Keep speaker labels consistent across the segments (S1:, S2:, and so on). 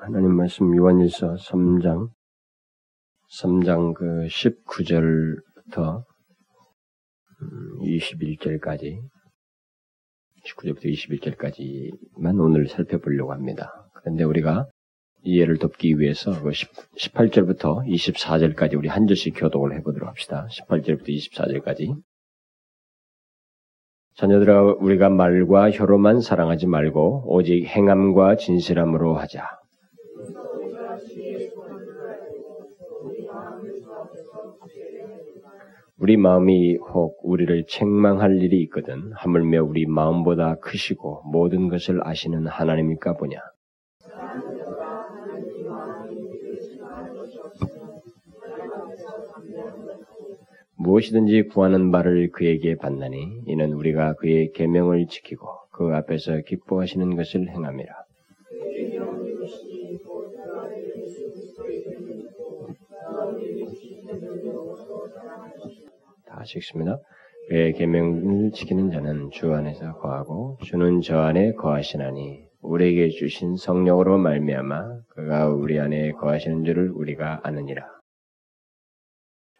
S1: 하나님 말씀 요한일서 3장 3장 그 19절부터 21절까지 19절부터 21절까지만 오늘 살펴보려고 합니다. 그런데 우리가 이해를 돕기 위해서 그 18절부터 24절까지 우리 한 절씩 교독을 해보도록 합시다. 18절부터 24절까지. 자녀들아 우리가 말과 혀로만 사랑하지 말고 오직 행함과 진실함으로 하자. 우리 마음이 혹 우리를 책망할 일이 있거든 하물며 우리 마음보다 크시고 모든 것을 아시는 하나님일까 보냐. 무엇이든지 구하는 바를 그에게 받나니 이는 우리가 그의 계명을 지키고 그 앞에서 기뻐하시는 것을 행함이라. 다시 읽습니다. 그의 계명을 지키는 자는 주 안에서 거하고 주는 저 안에 거하시나니 우리에게 주신 성령으로 말미암아 그가 우리 안에 거하시는 줄을 우리가 아느니라.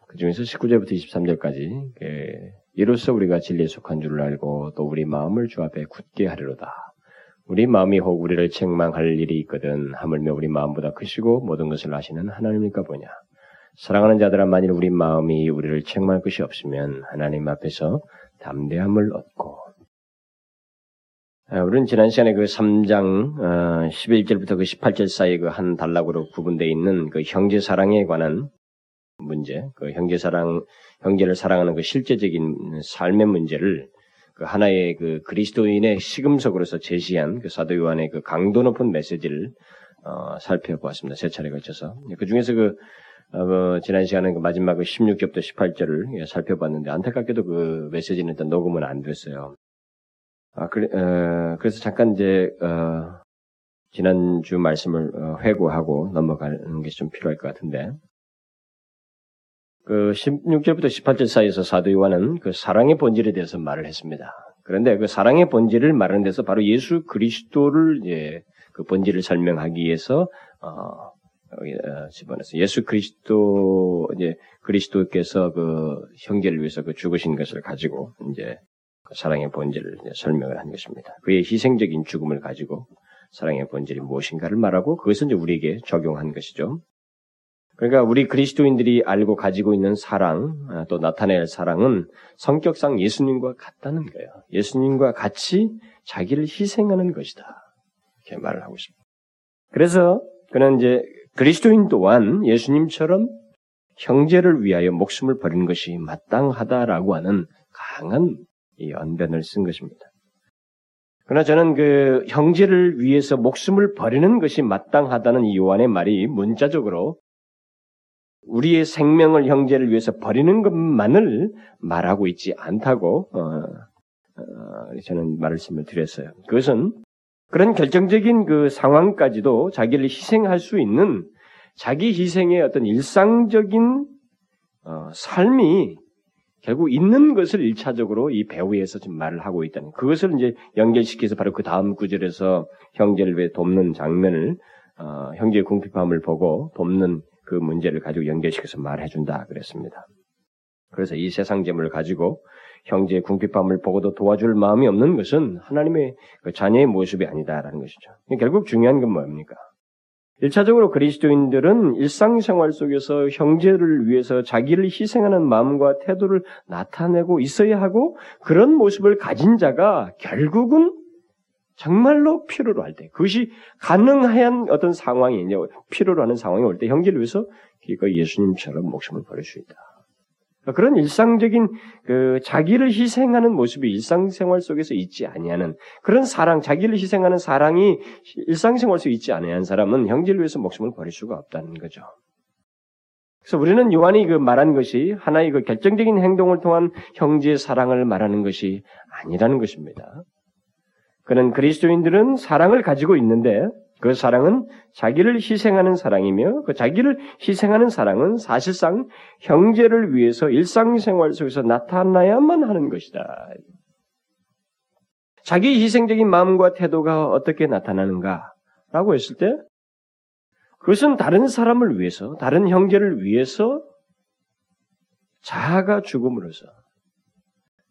S1: 그 중에서 19절부터 23절까지 이로써 우리가 진리에 속한 줄을 알고 또 우리 마음을 주 앞에 굳게 하리로다. 우리 마음이 혹 우리를 책망할 일이 있거든 하물며 우리 마음보다 크시고 모든 것을 아시는 하나님일까 보냐. 사랑하는 자들아 만일 우리 마음이 우리를 책망할 것이 없으면 하나님 앞에서 담대함을 얻고 우리는 지난 시간에 그 3장 11절부터 그 18절 사이 그 한 단락으로 구분되어 있는 그 형제 사랑에 관한 문제, 그 형제 사랑, 형제를 사랑하는 그 실제적인 삶의 문제를 그 하나의 그 그리스도인의 시금석으로서 제시한 그 사도 요한의 그 강도 높은 메시지를 어, 살펴보았습니다. 세 차례 걸쳐서 그 중에서 그 어, 그 지난 시간에 그 마지막 그 16절부터 18절을 살펴봤는데 안타깝게도 그 메시지는 일단 녹음은 안 됐어요. 아, 그래, 어, 그래서 잠깐 이제 어, 지난주 말씀을 어, 회고하고 넘어가는 게 좀 필요할 것 같은데 그 16절부터 18절 사이에서 사도 요한은 그 사랑의 본질에 대해서 말을 했습니다. 그런데 그 사랑의 본질을 말하는 데서 바로 예수 그리스도를 이제 그 본질을 설명하기 위해서 어, 어, 집어넣어서 예수 그리스도 이제 그리스도께서 그 형제를 위해서 그 죽으신 것을 가지고 이제 그 사랑의 본질을 설명을 한 것입니다. 그의 희생적인 죽음을 가지고 사랑의 본질이 무엇인가를 말하고 그것은 이제 우리에게 적용한 것이죠. 그러니까 우리 그리스도인들이 알고 가지고 있는 사랑, 아, 또 나타낼 사랑은 성격상 예수님과 같다는 거예요. 예수님과 같이 자기를 희생하는 것이다. 이렇게 말을 하고 있습니다. 그래서 그는 이제 그리스도인 또한 예수님처럼 형제를 위하여 목숨을 버리는 것이 마땅하다라고 하는 강한 이 언변을 쓴 것입니다. 그러나 저는 그 형제를 위해서 목숨을 버리는 것이 마땅하다는 이 요한의 말이 문자적으로 우리의 생명을 형제를 위해서 버리는 것만을 말하고 있지 않다고 어, 어, 저는 말씀을 드렸어요. 그것은 그런 결정적인 그 상황까지도 자기를 희생할 수 있는 자기 희생의 어떤 일상적인 어, 삶이 결국 있는 것을 일차적으로 이 배우에서 좀 말을 하고 있다는 그것을 이제 연결시켜서 바로 그 다음 구절에서 형제를 왜 돕는 장면을 어, 형제의 궁핍함을 보고 돕는 그 문제를 가지고 연결시켜서 말해준다 그랬습니다. 그래서 이 세상 재물을 가지고 형제의 궁핍함을 보고도 도와줄 마음이 없는 것은 하나님의 그 자녀의 모습이 아니다라는 것이죠. 결국 중요한 건 뭡니까? 일차적으로 그리스도인들은 일상생활 속에서 형제를 위해서 자기를 희생하는 마음과 태도를 나타내고 있어야 하고 그런 모습을 가진 자가 결국은 정말로 필요로 할 때, 그것이 가능한 어떤 상황이 이제 필요로 하는 상황이 올 때 형제를 위해서 그 예수님처럼 목숨을 버릴 수 있다. 그런 일상적인 그 자기를 희생하는 모습이 일상생활 속에서 있지 아니하는 그런 사랑, 자기를 희생하는 사랑이 일상생활 속에 있지 아니한 사람은 형제를 위해서 목숨을 버릴 수가 없다는 거죠. 그래서 우리는 요한이 그 말한 것이 하나의 그 결정적인 행동을 통한 형제의 사랑을 말하는 것이 아니라는 것입니다. 그는 그리스도인들은 사랑을 가지고 있는데 그 사랑은 자기를 희생하는 사랑이며 그 자기를 희생하는 사랑은 사실상 형제를 위해서 일상생활 속에서 나타나야만 하는 것이다. 자기 희생적인 마음과 태도가 어떻게 나타나는가? 라고 했을 때 그것은 다른 사람을 위해서, 다른 형제를 위해서 자아가 죽음으로써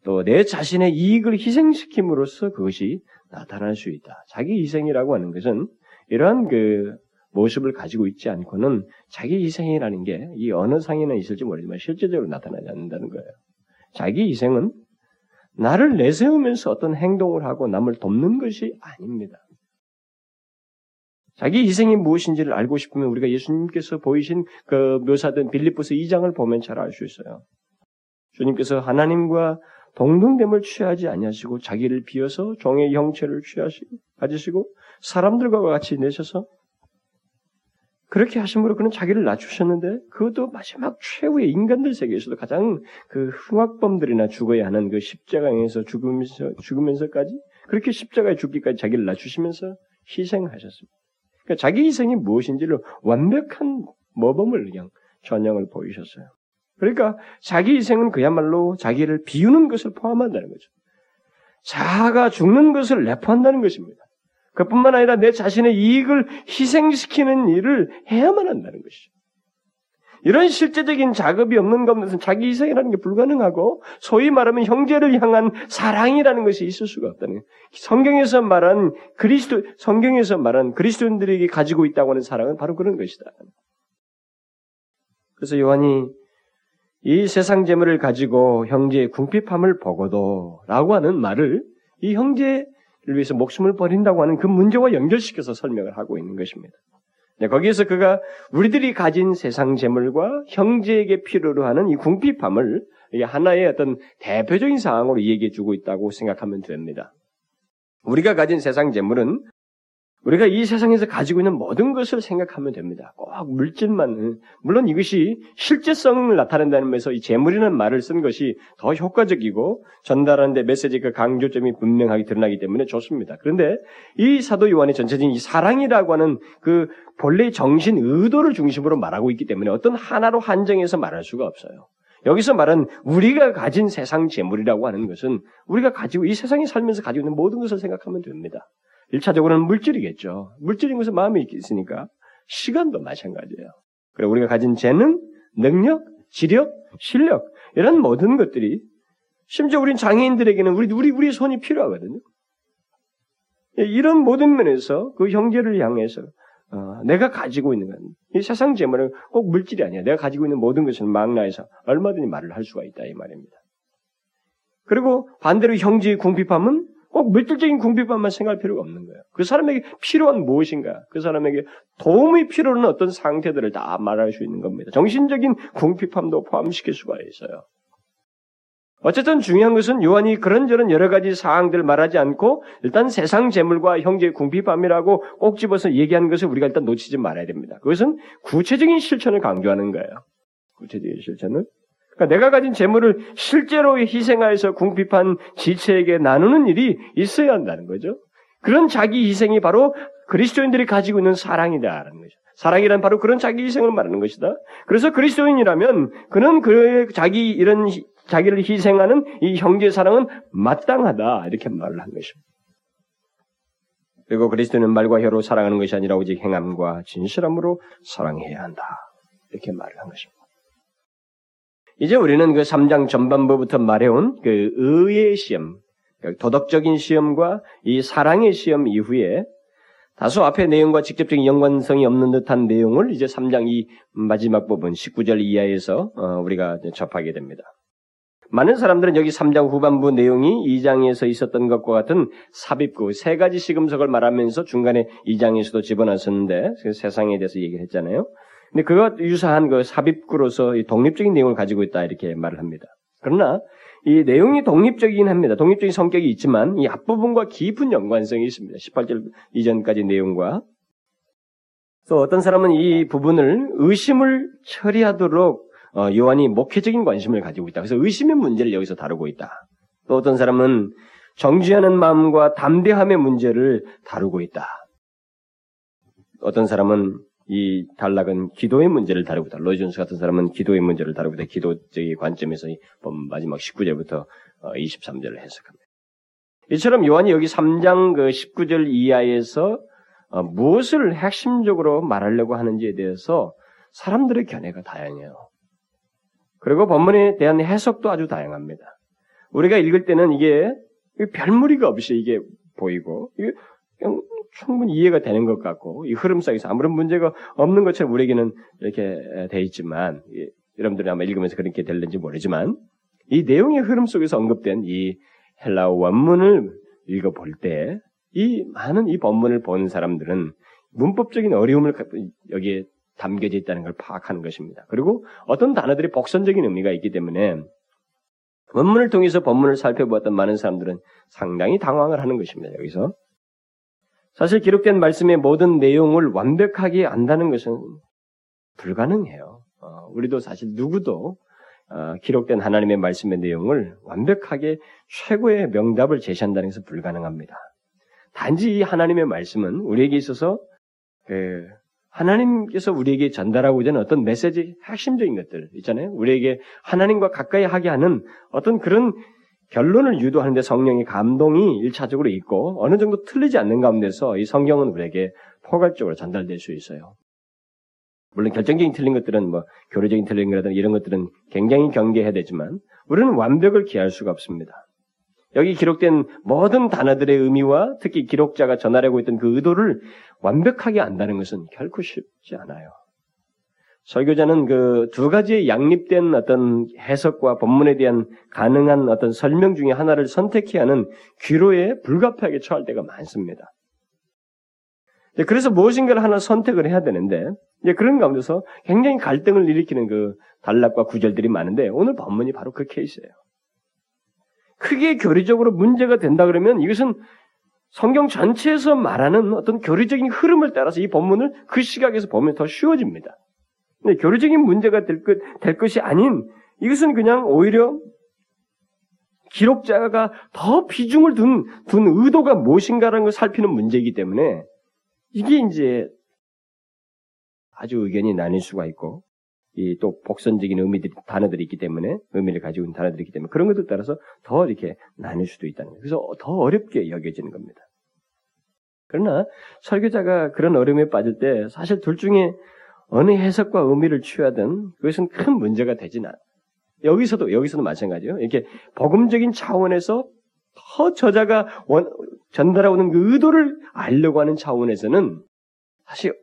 S1: 또 내 자신의 이익을 희생시킴으로써 그것이 나타날 수 있다. 자기 희생이라고 하는 것은 이러한 그 모습을 가지고 있지 않고는 자기 희생이라는 게 이 어느 상에는 있을지 모르지만 실제적으로 나타나지 않는다는 거예요. 자기 희생은 나를 내세우면서 어떤 행동을 하고 남을 돕는 것이 아닙니다. 자기 희생이 무엇인지를 알고 싶으면 우리가 예수님께서 보이신 그 묘사된 빌립보스 2장을 보면 잘 알 수 있어요. 주님께서 하나님과 동등됨을 취하지 아니하시고 자기를 비어서 종의 형체를 취하시고 가지시고 사람들과 같이 내셔서 그렇게 하심으로 그는 자기를 낮추셨는데 그것도 마지막 최후의 인간들 세계에서도 가장 그 흉악범들이나 죽어야 하는 그 십자가에서 죽으면서 죽으면서까지 그렇게 십자가에 죽기까지 자기를 낮추시면서 희생하셨습니다. 그러니까 자기 희생이 무엇인지를 완벽한 모범을 그냥 전형을 보이셨어요. 그러니까 자기 희생은 그야말로 자기를 비우는 것을 포함한다는 거죠. 자아가 죽는 것을 내포한다는 것입니다. 그뿐만 아니라 내 자신의 이익을 희생시키는 일을 해야만 한다는 것이죠. 이런 실제적인 작업이 없는 것은 자기 희생이라는 게 불가능하고 소위 말하면 형제를 향한 사랑이라는 것이 있을 수가 없다는. 성경에서 말한 그리스도 성경에서 말한 그리스도인들에게 가지고 있다고 하는 사랑은 바로 그런 것이다. 그래서 요한이 이 세상 재물을 가지고 형제의 궁핍함을 보고도 라고 하는 말을 이 형제를 위해서 목숨을 버린다고 하는 그 문제와 연결시켜서 설명을 하고 있는 것입니다. 네, 거기에서 그가 우리들이 가진 세상 재물과 형제에게 필요로 하는 이 궁핍함을 하나의 어떤 대표적인 상황으로 얘기해 주고 있다고 생각하면 됩니다. 우리가 가진 세상 재물은 우리가 이 세상에서 가지고 있는 모든 것을 생각하면 됩니다. 꼭 물질만, 물론 이것이 실제성을 나타낸다는 면에서 이 재물이라는 말을 쓴 것이 더 효과적이고 전달하는데 메시지 그 강조점이 분명하게 드러나기 때문에 좋습니다. 그런데 이 사도 요한의 전체적인 이 사랑이라고 하는 그 본래의 정신 의도를 중심으로 말하고 있기 때문에 어떤 하나로 한정해서 말할 수가 없어요. 여기서 말한 우리가 가진 세상 재물이라고 하는 것은 우리가 가지고 이 세상에 살면서 가지고 있는 모든 것을 생각하면 됩니다. 1차적으로는 물질이겠죠. 물질인 것은 마음이 있으니까 시간도 마찬가지예요. 그리고 우리가 가진 재능, 능력, 지력, 실력 이런 모든 것들이 심지어 우린 장애인들에게는 우리 우리 우리 손이 필요하거든요. 이런 모든 면에서 그 형제를 향해서 어, 내가 가지고 있는 건, 이 세상 재물은 꼭 물질이 아니야. 내가 가지고 있는 모든 것을 망라해서 얼마든지 말을 할 수가 있다, 이 말입니다. 그리고 반대로 형제의 궁핍함은 꼭 물질적인 궁핍함만 생각할 필요가 없는 거예요. 그 사람에게 필요한 무엇인가, 그 사람에게 도움이 필요한 어떤 상태들을 다 말할 수 있는 겁니다. 정신적인 궁핍함도 포함시킬 수가 있어요. 어쨌든 중요한 것은 요한이 그런저런 여러 가지 사항들을 말하지 않고 일단 세상 재물과 형제의 궁핍함이라고 꼭 집어서 얘기하는 것을 우리가 일단 놓치지 말아야 됩니다. 그것은 구체적인 실천을 강조하는 거예요. 구체적인 실천을. 그러니까 내가 가진 재물을 실제로 희생하여서 궁핍한 지체에게 나누는 일이 있어야 한다는 거죠. 그런 자기 희생이 바로 그리스도인들이 가지고 있는 사랑이다라는 거죠. 사랑이란 바로 그런 자기 희생을 말하는 것이다. 그래서 그리스도인이라면 그는 그의 자기 이런 자기를 희생하는 이 형제 사랑은 마땅하다 이렇게 말을 한 것입니다. 그리고 그리스도는 말과 혀로 사랑하는 것이 아니라 오직 행함과 진실함으로 사랑해야 한다 이렇게 말을 한 것입니다. 이제 우리는 그 3장 전반부부터 말해온 그 의의 시험, 그 도덕적인 시험과 이 사랑의 시험 이후에 다소 앞의 내용과 직접적인 연관성이 없는 듯한 내용을 이제 3장 이 마지막 부분 19절 이하에서 어, 우리가 접하게 됩니다. 많은 사람들은 여기 3장 후반부 내용이 2장에서 있었던 것과 같은 삽입구 세 가지 시금석을 말하면서 중간에 2장에서도 집어넣었는데 그 세상에 대해서 얘기를 했잖아요. 근데 그것 유사한 그 삽입구로서 독립적인 내용을 가지고 있다 이렇게 말을 합니다. 그러나 이 내용이 독립적이긴 합니다. 독립적인 성격이 있지만 이 앞부분과 깊은 연관성이 있습니다. 18절 이전까지 내용과 또 어떤 사람은 이 부분을 의심을 처리하도록 어, 요한이 목회적인 관심을 가지고 있다. 그래서 의심의 문제를 여기서 다루고 있다. 또 어떤 사람은 정지하는 마음과 담대함의 문제를 다루고 있다. 어떤 사람은 이 단락은 기도의 문제를 다루고 있다. 로이존스 같은 사람은 기도의 문제를 다루고 있다. 기도적인 관점에서 마지막 19절부터 23절을 어, 해석합니다. 이처럼 요한이 여기 3장 그 19절 이하에서 어, 무엇을 핵심적으로 말하려고 하는지에 대해서 사람들의 견해가 다양해요. 그리고 본문에 대한 해석도 아주 다양합니다. 우리가 읽을 때는 이게 별무리가 없이 이게 보이고 이게 그냥 충분히 이해가 되는 것 같고 이 흐름 속에서 아무런 문제가 없는 것처럼 우리에게는 이렇게 돼 있지만 여러분들이 아마 읽으면서 그렇게 될는지 모르지만 이 내용의 흐름 속에서 언급된 이 헬라어 원문을 읽어볼 때 이 많은 이 본문을 본 사람들은 문법적인 어려움을 여기에 담겨져 있다는 걸 파악하는 것입니다. 그리고 어떤 단어들이 복선적인 의미가 있기 때문에 원문을 통해서 본문을 살펴보았던 많은 사람들은 상당히 당황을 하는 것입니다. 여기서 사실 기록된 말씀의 모든 내용을 완벽하게 안다는 것은 불가능해요. 어, 우리도 사실 누구도 어, 기록된 하나님의 말씀의 내용을 완벽하게 최고의 명답을 제시한다는 것은 불가능합니다. 단지 이 하나님의 말씀은 우리에게 있어서 그 하나님께서 우리에게 전달하고자 하는 어떤 메시지 핵심적인 것들 있잖아요. 우리에게 하나님과 가까이 하게 하는 어떤 그런 결론을 유도하는데 성령의 감동이 일차적으로 있고 어느 정도 틀리지 않는 가운데서 이 성경은 우리에게 포괄적으로 전달될 수 있어요. 물론 결정적인 틀린 것들은 뭐 교류적인 틀린 거라든 이런 것들은 굉장히 경계해야 되지만 우리는 완벽을 기할 수가 없습니다. 여기 기록된 모든 단어들의 의미와 특히 기록자가 전하려고 했던 그 의도를 완벽하게 안다는 것은 결코 쉽지 않아요. 설교자는 그 두 가지의 양립된 어떤 해석과 본문에 대한 가능한 어떤 설명 중에 하나를 선택해야 하는 귀로에 불가피하게 처할 때가 많습니다. 그래서 무엇인가를 하나 선택을 해야 되는데 그런 가운데서 굉장히 갈등을 일으키는 그 단락과 구절들이 많은데 오늘 본문이 바로 그 케이스예요. 크게 교리적으로 문제가 된다 그러면 이것은 성경 전체에서 말하는 어떤 교리적인 흐름을 따라서 이 본문을 그 시각에서 보면 더 쉬워집니다. 근데 교리적인 문제가 될, 것, 될 것이 아닌 이것은 그냥 오히려 기록자가 더 비중을 둔, 둔 의도가 무엇인가라는 걸 살피는 문제이기 때문에 이게 이제 아주 의견이 나뉠 수가 있고 이 또 복선적인 의미들이 단어들이 있기 때문에 의미를 가지고 있는 단어들이 있기 때문에 그런 것들 따라서 더 이렇게 나뉠 수도 있다는 거예요. 그래서 더 어렵게 여겨지는 겁니다. 그러나 설교자가 그런 어려움에 빠질 때 사실 둘 중에 어느 해석과 의미를 취하든 그것은 큰 문제가 되진 않아요. 여기서도 여기서도 마찬가지예요. 이렇게 복음적인 차원에서 더 저자가 원, 전달하고 있는 그 의도를 알려고 하는 차원에서는 사실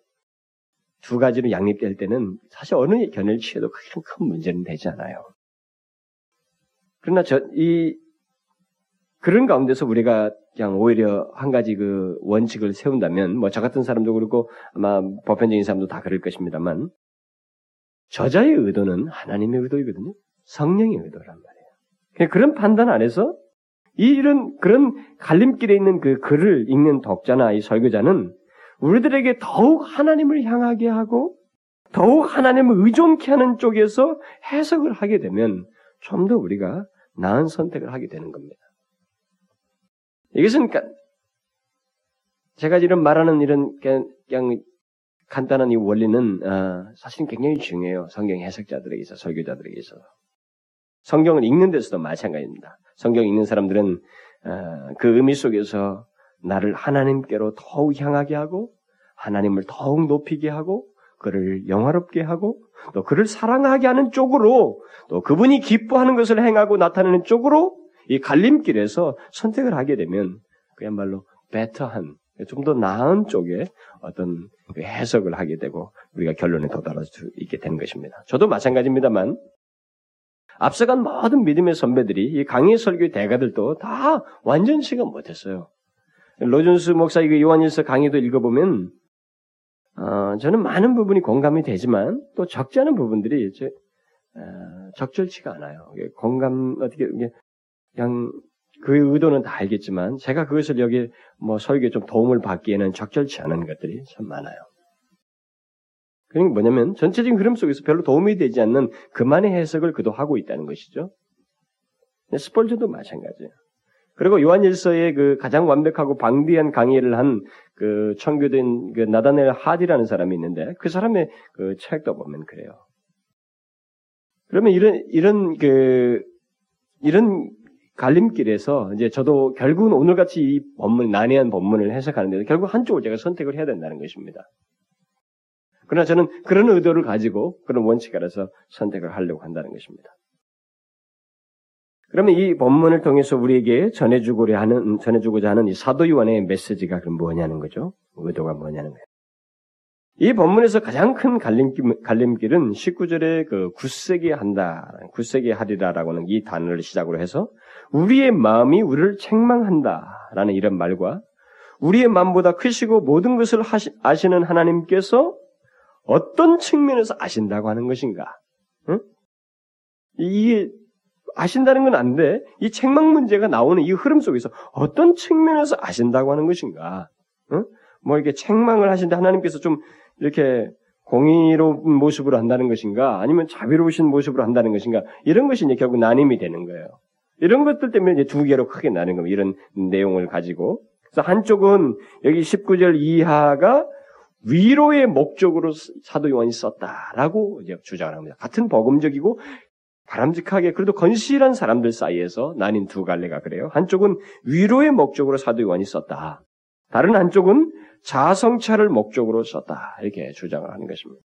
S1: 두 가지로 양립될 때는 사실 어느 견해를 취해도 그렇게 큰 문제는 되지 않아요. 그러나 저, 이, 그런 가운데서 우리가 그냥 오히려 한 가지 그 원칙을 세운다면, 뭐 저 같은 사람도 그렇고 아마 보편적인 사람도 다 그럴 것입니다만, 저자의 의도는 하나님의 의도이거든요. 성령의 의도란 말이에요. 그런 판단 안에서 이 이런 그런 갈림길에 있는 그 글을 읽는 독자나 이 설교자는 우리들에게 더욱 하나님을 향하게 하고 더욱 하나님을 의존케 하는 쪽에서 해석을 하게 되면 좀 더 우리가 나은 선택을 하게 되는 겁니다. 이것은 제가 지금 말하는 이런 그냥, 간단한 이 원리는 어, 사실은 굉장히 중요해요. 성경 해석자들에게 있어, 설교자들에게 있어서. 성경을 읽는 데서도 마찬가지입니다. 성경 읽는 사람들은 어, 그 의미 속에서 나를 하나님께로 더욱 향하게 하고 하나님을 더욱 높이게 하고 그를 영화롭게 하고 또 그를 사랑하게 하는 쪽으로 또 그분이 기뻐하는 것을 행하고 나타내는 쪽으로 이 갈림길에서 선택을 하게 되면 그야말로 베터한 좀 더 나은 쪽에 어떤 그 해석을 하게 되고 우리가 결론에 도달할 수 있게 되는 것입니다. 저도 마찬가지입니다만 앞서간 모든 믿음의 선배들이 이 강의 설교의 대가들도 다 완전치가 못했어요. 로준스 목사 이거 요한일서 강의도 읽어보면 어, 저는 많은 부분이 공감이 되지만 또 적지 않은 부분들이 제, 어, 적절치가 않아요. 공감 어떻게 그냥 그 의도는 다 알겠지만 제가 그것을 여기 뭐 설교에 좀 도움을 받기에는 적절치 않은 것들이 참 많아요. 그러니까 뭐냐면 전체적인 흐름 속에서 별로 도움이 되지 않는 그만의 해석을 그도 하고 있다는 것이죠. 스폴저도 마찬가지예요. 그리고 요한일서의 그 가장 완벽하고 방대한 강의를 한 그 청교된 그 나다넬 하디라는 사람이 있는데 그 사람의 그 책도 보면 그래요. 그러면 이런 이런 그 이런 갈림길에서 이제 저도 결국은 오늘같이 이 본문, 난해한 본문을 해석하는데 결국 한쪽을 제가 선택을 해야 된다는 것입니다. 그러나 저는 그런 의도를 가지고 그런 원칙 아래서 선택을 하려고 한다는 것입니다. 그러면 이 본문을 통해서 우리에게 전해주고자 하는, 전해주고자 하는 이 사도 요한의 메시지가 그럼 뭐냐는 거죠? 의도가 뭐냐는 거예요. 이 본문에서 가장 큰 갈림길, 갈림길은 19절에 그 굳세게 한다, 굳세게 하리라라고는 이 단어를 시작으로 해서 우리의 마음이 우리를 책망한다라는 이런 말과 우리의 마음보다 크시고 모든 것을 하시, 아시는 하나님께서 어떤 측면에서 아신다고 하는 것인가? 응? 이게 아신다는 건 안 돼. 이 책망 문제가 나오는 이 흐름 속에서 어떤 측면에서 아신다고 하는 것인가? 응? 뭐 이렇게 책망을 하신다 하나님께서 좀 이렇게 공의로운 모습으로 한다는 것인가? 아니면 자비로우신 모습으로 한다는 것인가? 이런 것이 이제 결국 나눔이 되는 거예요. 이런 것들 때문에 이제 두 개로 크게 나는 겁니다. 이런 내용을 가지고. 그래서 한쪽은 여기 19절 이하가 위로의 목적으로 사도 요한이 썼다라고 이제 주장을 합니다. 같은 복음적이고 바람직하게 그래도 건실한 사람들 사이에서 나뉜 두 갈래가 그래요. 한쪽은 위로의 목적으로 사도 요한이 썼다. 다른 한쪽은 자성차를 목적으로 썼다. 이렇게 주장을 하는 것입니다.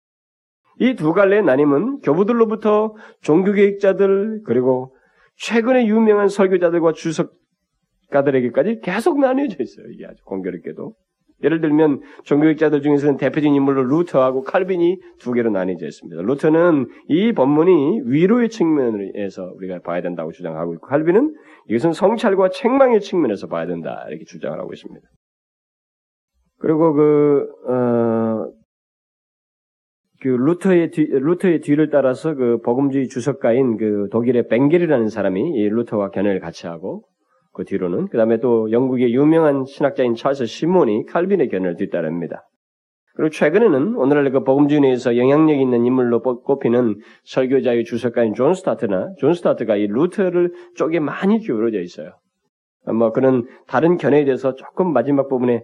S1: 이 두 갈래의 나님은 교부들로부터 종교개혁자들 그리고 최근에 유명한 설교자들과 주석가들에게까지 계속 나뉘어져 있어요. 이게 아주 공교롭게도. 예를 들면 종교학자들 중에서는 대표적인 인물로 루터하고 칼빈이 두 개로 나뉘어져 있습니다. 루터는 이 본문이 위로의 측면에서 우리가 봐야 된다고 주장하고 있고 칼빈은 이것은 성찰과 책망의 측면에서 봐야 된다 이렇게 주장을 하고 있습니다. 그리고 그, 어, 그 루터의 뒤, 루터의 뒤를 따라서 그 복음주의 주석가인 그 독일의 벵겔이라는 사람이 이 루터와 견해를 같이 하고 그 뒤로는 그 다음에 또 영국의 유명한 신학자인 찰스 시몬이 칼빈의 견해를 뒤따릅니다. 그리고 최근에는 오늘날 그 복음주의에서 영향력 있는 인물로 꼽히는 설교자이자 주석가인 존 스토트나 존 스토트가 이 루터를 쪽에 많이 기울어져 있어요. 뭐 그런 다른 견해에 대해서 조금 마지막 부분에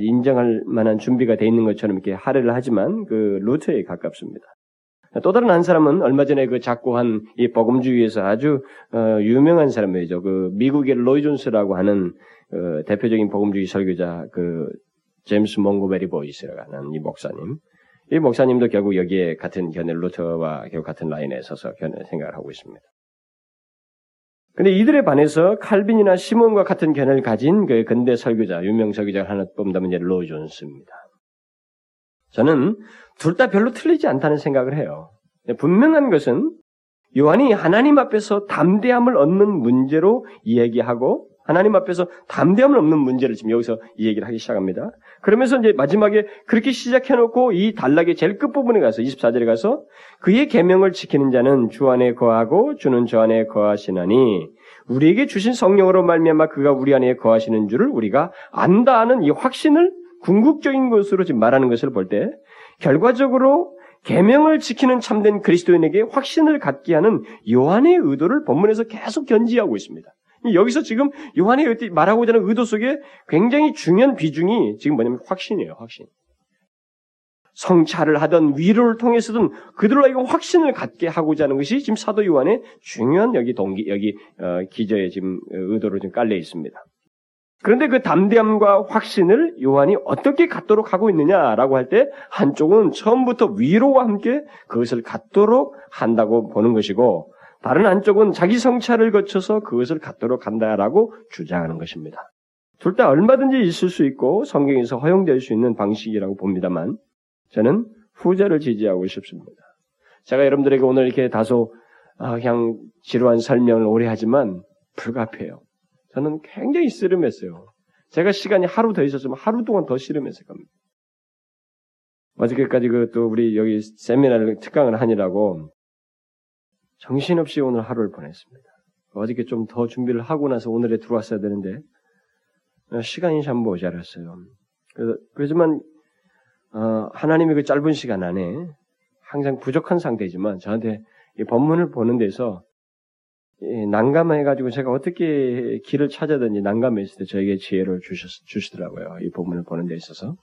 S1: 인정할 만한 준비가 돼 있는 것처럼 이렇게 할애를 하지만 그 루터에 가깝습니다. 또 다른 한 사람은 얼마 전에 그 작고한 이 복음주의에서 아주 어, 유명한 사람이죠. 그 미국의 로이 존스라고 하는 어, 대표적인 복음주의 설교자 그 제임스 몽고메리 보이스라는 이 목사님. 이 목사님도 결국 여기에 같은 견해 루터와 결국 같은 라인에 서서 견해 생각을 하고 있습니다. 근데 이들에 반해서 칼빈이나 시몬과 같은 견해를 가진 그 근대 설교자, 유명 설교자 하나 뽑는다면 이제 로이 존스입니다. 저는 둘 다 별로 틀리지 않다는 생각을 해요. 분명한 것은 요한이 하나님 앞에서 담대함을 얻는 문제로 이야기하고 하나님 앞에서 담대함을 얻는 문제를 지금 여기서 이 얘기를 하기 시작합니다. 그러면서 이제 마지막에 그렇게 시작해놓고 이 단락의 제일 끝부분에 가서 24절에 가서 그의 계명을 지키는 자는 주 안에 거하고 주는 저 안에 거하시나니 우리에게 주신 성령으로 말미암아 그가 우리 안에 거하시는 줄을 우리가 안다 하는 이 확신을 궁극적인 것으로 지금 말하는 것을 볼 때 결과적으로 계명을 지키는 참된 그리스도인에게 확신을 갖게 하는 요한의 의도를 본문에서 계속 견지하고 있습니다. 여기서 지금 요한의 말하고자 하는 의도 속에 굉장히 중요한 비중이 지금 뭐냐면 확신이에요, 확신. 성찰을 하던 위로를 통해서든 그들로 하여금 확신을 갖게 하고자 하는 것이 지금 사도 요한의 중요한 여기 동기, 여기 어, 기저에 지금 의도로 좀 깔려 있습니다. 그런데 그 담대함과 확신을 요한이 어떻게 갖도록 하고 있느냐라고 할 때 한쪽은 처음부터 위로와 함께 그것을 갖도록 한다고 보는 것이고 다른 한쪽은 자기 성찰을 거쳐서 그것을 갖도록 한다라고 주장하는 것입니다. 둘 다 얼마든지 있을 수 있고 성경에서 허용될 수 있는 방식이라고 봅니다만 저는 후자를 지지하고 싶습니다. 제가 여러분들에게 오늘 이렇게 다소 아, 그냥 지루한 설명을 오래 하지만 불가피해요. 저는 굉장히 씨름했어요. 제가 시간이 하루 더 있었으면 하루 동안 더 씨름했을 겁니다. 어저께까지 그 또 우리 여기 세미나를 특강을 하니라고 정신없이 오늘 하루를 보냈습니다. 어저께 좀 더 준비를 하고 나서 오늘에 들어왔어야 되는데 어, 시간이 참 모자랐어요. 그렇지만 어, 하나님의 그 짧은 시간 안에 항상 부족한 상태지만 저한테 이 본문을 보는 데서 난감해가지고 제가 어떻게 길을 찾아든지 난감했을 때 저에게 지혜를 주셨, 주시더라고요. 이 본문을 보는 데 있어서.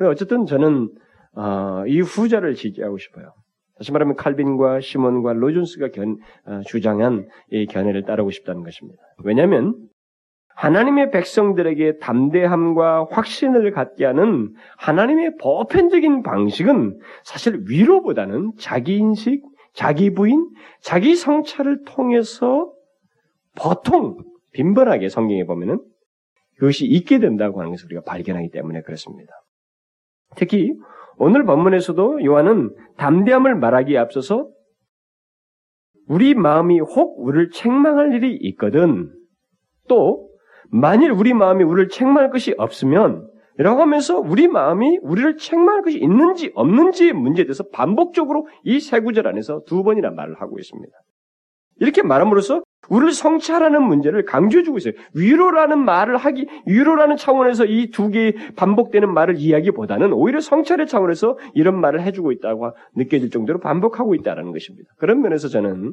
S1: 어쨌든 저는 어, 이 후자를 지지하고 싶어요. 다시 말하면 칼빈과 시몬과 로존스가 견, 어, 주장한 이 견해를 따르고 싶다는 것입니다. 왜냐하면 하나님의 백성들에게 담대함과 확신을 갖게 하는 하나님의 보편적인 방식은 사실 위로보다는 자기 인식, 자기 부인, 자기 성찰을 통해서 보통 빈번하게 성경에 보면은 그것이 있게 된다고 하는 것을 우리가 발견하기 때문에 그렇습니다. 특히 오늘 본문에서도 요한은 담대함을 말하기에 앞서서 우리 마음이 혹 우리를 책망할 일이 있거든 또 만일 우리 마음이 우리를 책망할 것이 없으면 라고 하면서 우리 마음이 우리를 책망할 것이 있는지 없는지의 문제에 대해서 반복적으로 이 세 구절 안에서 두 번이나 말을 하고 있습니다. 이렇게 말함으로써 우리를 성찰하는 문제를 강조해주고 있어요. 위로라는 말을 하기, 위로라는 차원에서 이 두 개의 반복되는 말을 이야기보다는 오히려 성찰의 차원에서 이런 말을 해주고 있다고 느껴질 정도로 반복하고 있다는 것입니다. 그런 면에서 저는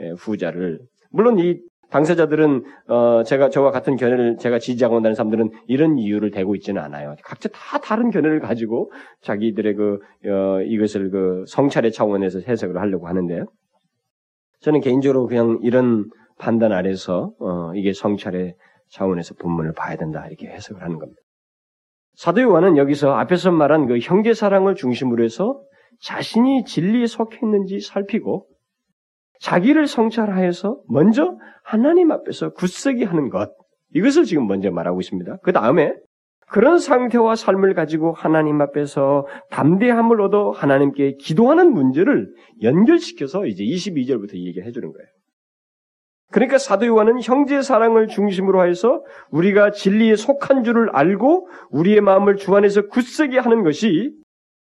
S1: 예, 후자를, 물론 이 당사자들은 어 제가 저와 같은 견해를 제가 지지하고 온다는 사람들은 이런 이유를 대고 있지는 않아요. 각자 다 다른 견해를 가지고 자기들의 그 어, 이것을 그 성찰의 차원에서 해석을 하려고 하는데요. 저는 개인적으로 그냥 이런 판단 아래서 어, 이게 성찰의 차원에서 본문을 봐야 된다 이렇게 해석을 하는 겁니다. 사도 요한은 여기서 앞에서 말한 그 형제 사랑을 중심으로 해서 자신이 진리에 속해 있는지 살피고 자기를 성찰하여서 먼저 하나님 앞에서 굳세게 하는 것 이것을 지금 먼저 말하고 있습니다. 그 다음에 그런 상태와 삶을 가지고 하나님 앞에서 담대함을 얻어 하나님께 기도하는 문제를 연결시켜서 이제 22절부터 얘기를 해주는 거예요. 그러니까 사도 요한은 형제 사랑을 중심으로 해서 우리가 진리에 속한 줄을 알고 우리의 마음을 주 안에서 굳세게 하는 것이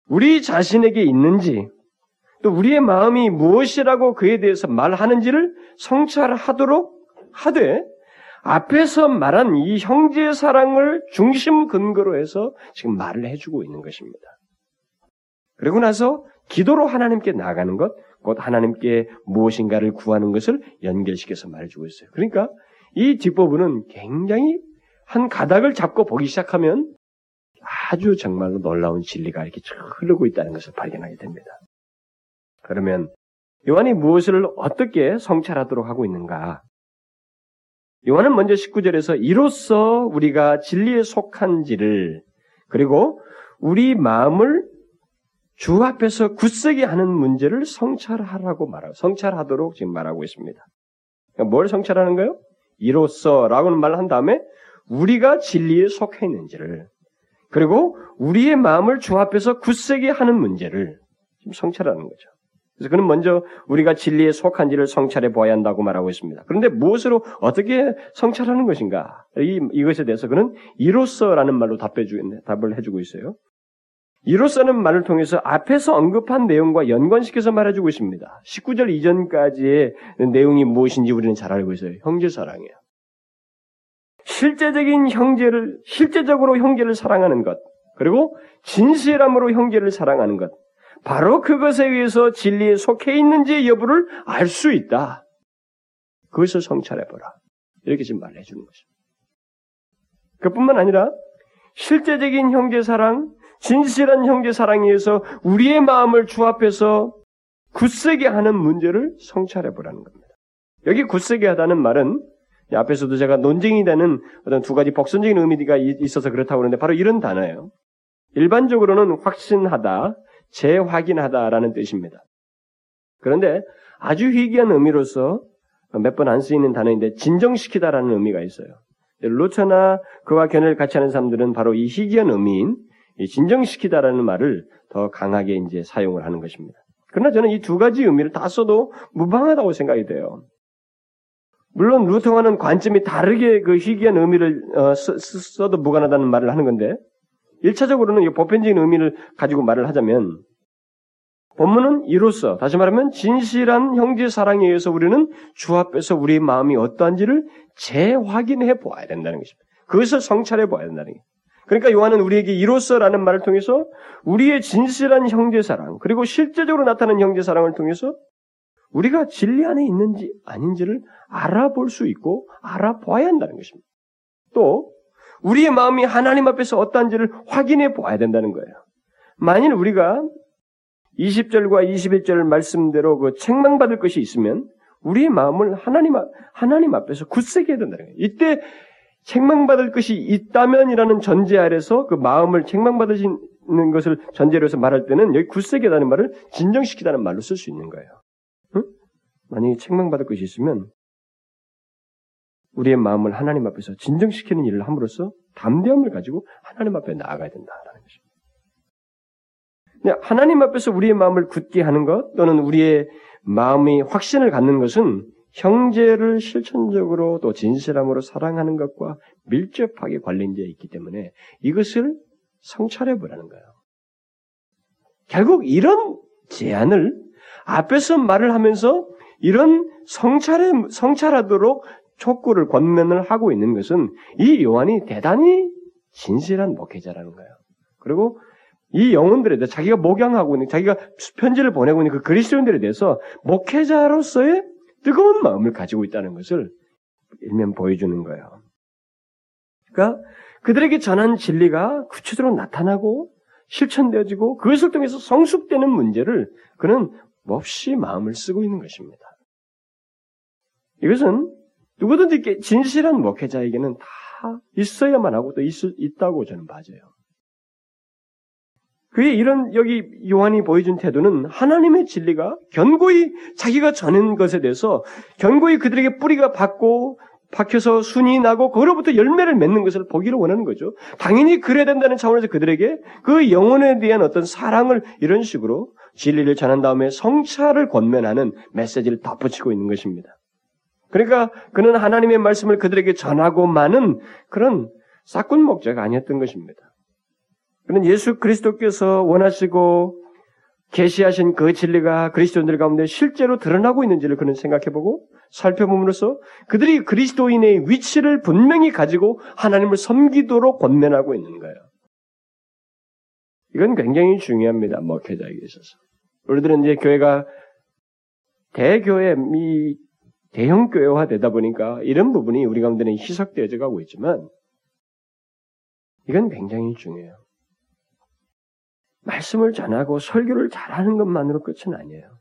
S1: 우리 자신에게 있는지 또 우리의 마음이 무엇이라고 그에 대해서 말하는지를 성찰하도록 하되 앞에서 말한 이 형제 사랑을 중심 근거로 해서 지금 말을 해주고 있는 것입니다. 그리고 나서 기도로 하나님께 나가는 것, 곧 하나님께 무엇인가를 구하는 것을 연결시켜서 말해주고 있어요. 그러니까 이 뒷부분은 굉장히 한 가닥을 잡고 보기 시작하면 아주 정말로 놀라운 진리가 이렇게 흐르고 있다는 것을 발견하게 됩니다. 그러면 요한이 무엇을 어떻게 성찰하도록 하고 있는가? 요한은 먼저 19절에서 이로써 우리가 진리에 속한지를 그리고 우리 마음을 주 앞에서 굳세게 하는 문제를 성찰하라고 말하고 성찰하도록 지금 말하고 있습니다. 그러니까 뭘 성찰하는 거예요? 이로써라고는 말을 한 다음에 우리가 진리에 속해 있는지를 그리고 우리의 마음을 주 앞에서 굳세게 하는 문제를 지금 성찰하는 거죠. 그래서 그는 먼저 우리가 진리에 속한지를 성찰해 보아야 한다고 말하고 있습니다. 그런데 무엇으로 어떻게 성찰하는 것인가? 이, 이것에 대해서 그는 이로써라는 말로 답해 주, 답을 해주고 있어요. 이로써는 말을 통해서 앞에서 언급한 내용과 연관시켜서 말해주고 있습니다. 19절 이전까지의 내용이 무엇인지 우리는 잘 알고 있어요. 형제 사랑이에요. 실제적인 형제를, 실제적으로 형제를 사랑하는 것, 그리고 진실함으로 형제를 사랑하는 것, 바로 그것에 의해서 진리에 속해 있는지 여부를 알 수 있다. 그것을 성찰해보라. 이렇게 지금 말해 주는 것입니다. 그뿐만 아니라 실제적인 형제 사랑, 진실한 형제 사랑에 의해서 우리의 마음을 주 앞에서 굳세게 하는 문제를 성찰해 보라는 겁니다. 여기 굳세게 하다는 말은 앞에서도 제가 논쟁이 되는 어떤 두 가지 복선적인 의미가 있어서 그렇다고 하는데 바로 이런 단어예요. 일반적으로는 확신하다, 재확인하다라는 뜻입니다. 그런데 아주 희귀한 의미로서 몇 번 안 쓰이는 단어인데 진정시키다라는 의미가 있어요. 루처나 그와 견해를 같이 하는 사람들은 바로 이 희귀한 의미인 진정시키다라는 말을 더 강하게 이제 사용을 하는 것입니다. 그러나 저는 이 두 가지 의미를 다 써도 무방하다고 생각이 돼요. 물론 루터와는 관점이 다르게 그 희귀한 의미를 어, 써 도 무관하다는 말을 하는 건데 1차적으로는 보편적인 의미를 가지고 말을 하자면 본문은 이로써 다시 말하면 진실한 형제 사랑에 의해서 우리는 주 앞에서 우리의 마음이 어떠한지를 재확인해 보아야 된다는 것입니다. 그것을 성찰해 보아야 된다는 것. 그러니까 요한은 우리에게 이로써라는 말을 통해서 우리의 진실한 형제 사랑 그리고 실제적으로 나타나는 형제 사랑을 통해서 우리가 진리 안에 있는지 아닌지를 알아볼 수 있고 알아봐야 한다는 것입니다. 또 우리의 마음이 하나님 앞에서 어떠한지를 확인해 보아야 된다는 거예요. 만일 우리가 20절과 21절 말씀대로 그 책망받을 것이 있으면 우리의 마음을 하나님, 하나님 앞에서 굳세게 해야 된다는 거예요. 이때 책망받을 것이 있다면이라는 전제 아래서 그 마음을 책망받으시는 것을 전제로 해서 말할 때는 여기 굳세게 하다는 말을 진정시키다는 말로 쓸 수 있는 거예요. 응? 만약에 책망받을 것이 있으면 우리의 마음을 하나님 앞에서 진정시키는 일을 함으로써 담대함을 가지고 하나님 앞에 나아가야 된다라는 것입니다. 하나님 앞에서 우리의 마음을 굳게 하는 것 또는 우리의 마음이 확신을 갖는 것은 형제를 실천적으로 또 진실함으로 사랑하는 것과 밀접하게 관련되어 있기 때문에 이것을 성찰해 보라는 거예요. 결국 이런 제안을 앞에서 말을 하면서 이런 성찰에 성찰하도록 촉구를 권면을 하고 있는 것은 이 요한이 대단히 진실한 목회자라는 거예요. 그리고 이 영혼들에 대해 자기가 목양하고 있는 자기가 편지를 보내고 있는 그 그리스도인들에 대해서 목회자로서의 뜨거운 마음을 가지고 있다는 것을 일면 보여주는 거예요. 그러니까 그들에게 전한 진리가 구체적으로 나타나고 실천되어지고 그것을 통해서 성숙되는 문제를 그는 몹시 마음을 쓰고 있는 것입니다. 이것은 누구든지 진실한 목회자에게는 다 있어야만 하고 또 있, 있다고 저는 봐져요. 그의 이런 여기 요한이 보여준 태도는 하나님의 진리가 견고히 자기가 전한 것에 대해서 견고히 그들에게 뿌리가 받고 박혀서 순이 나고 그로부터 열매를 맺는 것을 보기를 원하는 거죠. 당연히 그래야 된다는 차원에서 그들에게 그 영혼에 대한 어떤 사랑을 이런 식으로 진리를 전한 다음에 성찰을 권면하는 메시지를 덧붙이고 있는 것입니다. 그러니까 그는 하나님의 말씀을 그들에게 전하고만은 그런 싹군 목자가 아니었던 것입니다. 그는 예수 그리스도께서 원하시고 계시하신 그 진리가 그리스도인들 가운데 실제로 드러나고 있는지를 그는 생각해보고 살펴봄으로써 그들이 그리스도인의 위치를 분명히 가지고 하나님을 섬기도록 권면하고 있는 거예요. 이건 굉장히 중요합니다. 목회자에게 있어서. 우리들은 이제 교회가 대교회, 이 대형 교회화 되다 보니까 이런 부분이 우리 가운데는 희석되어져 가고 있지만 이건 굉장히 중요해요. 말씀을 전하고 설교를 잘하는 것만으로 끝은 아니에요.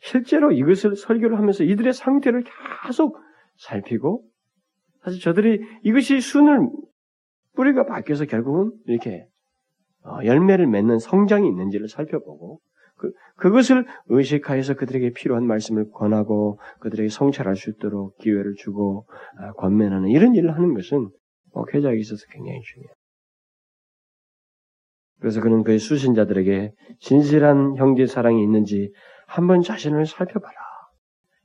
S1: 실제로 이것을 설교를 하면서 이들의 상태를 계속 살피고 사실 저들이 이것이 순을 뿌리가 바뀌어서 결국은 이렇게 어, 열매를 맺는 성장이 있는지를 살펴보고 그, 그것을 의식하여서 그들에게 필요한 말씀을 권하고 그들에게 성찰할 수 있도록 기회를 주고 아, 권면하는 이런 일을 하는 것은 목회자에게 있어서 굉장히 중요해요. 그래서 그는 그의 수신자들에게 진실한 형제 사랑이 있는지 한번 자신을 살펴봐라.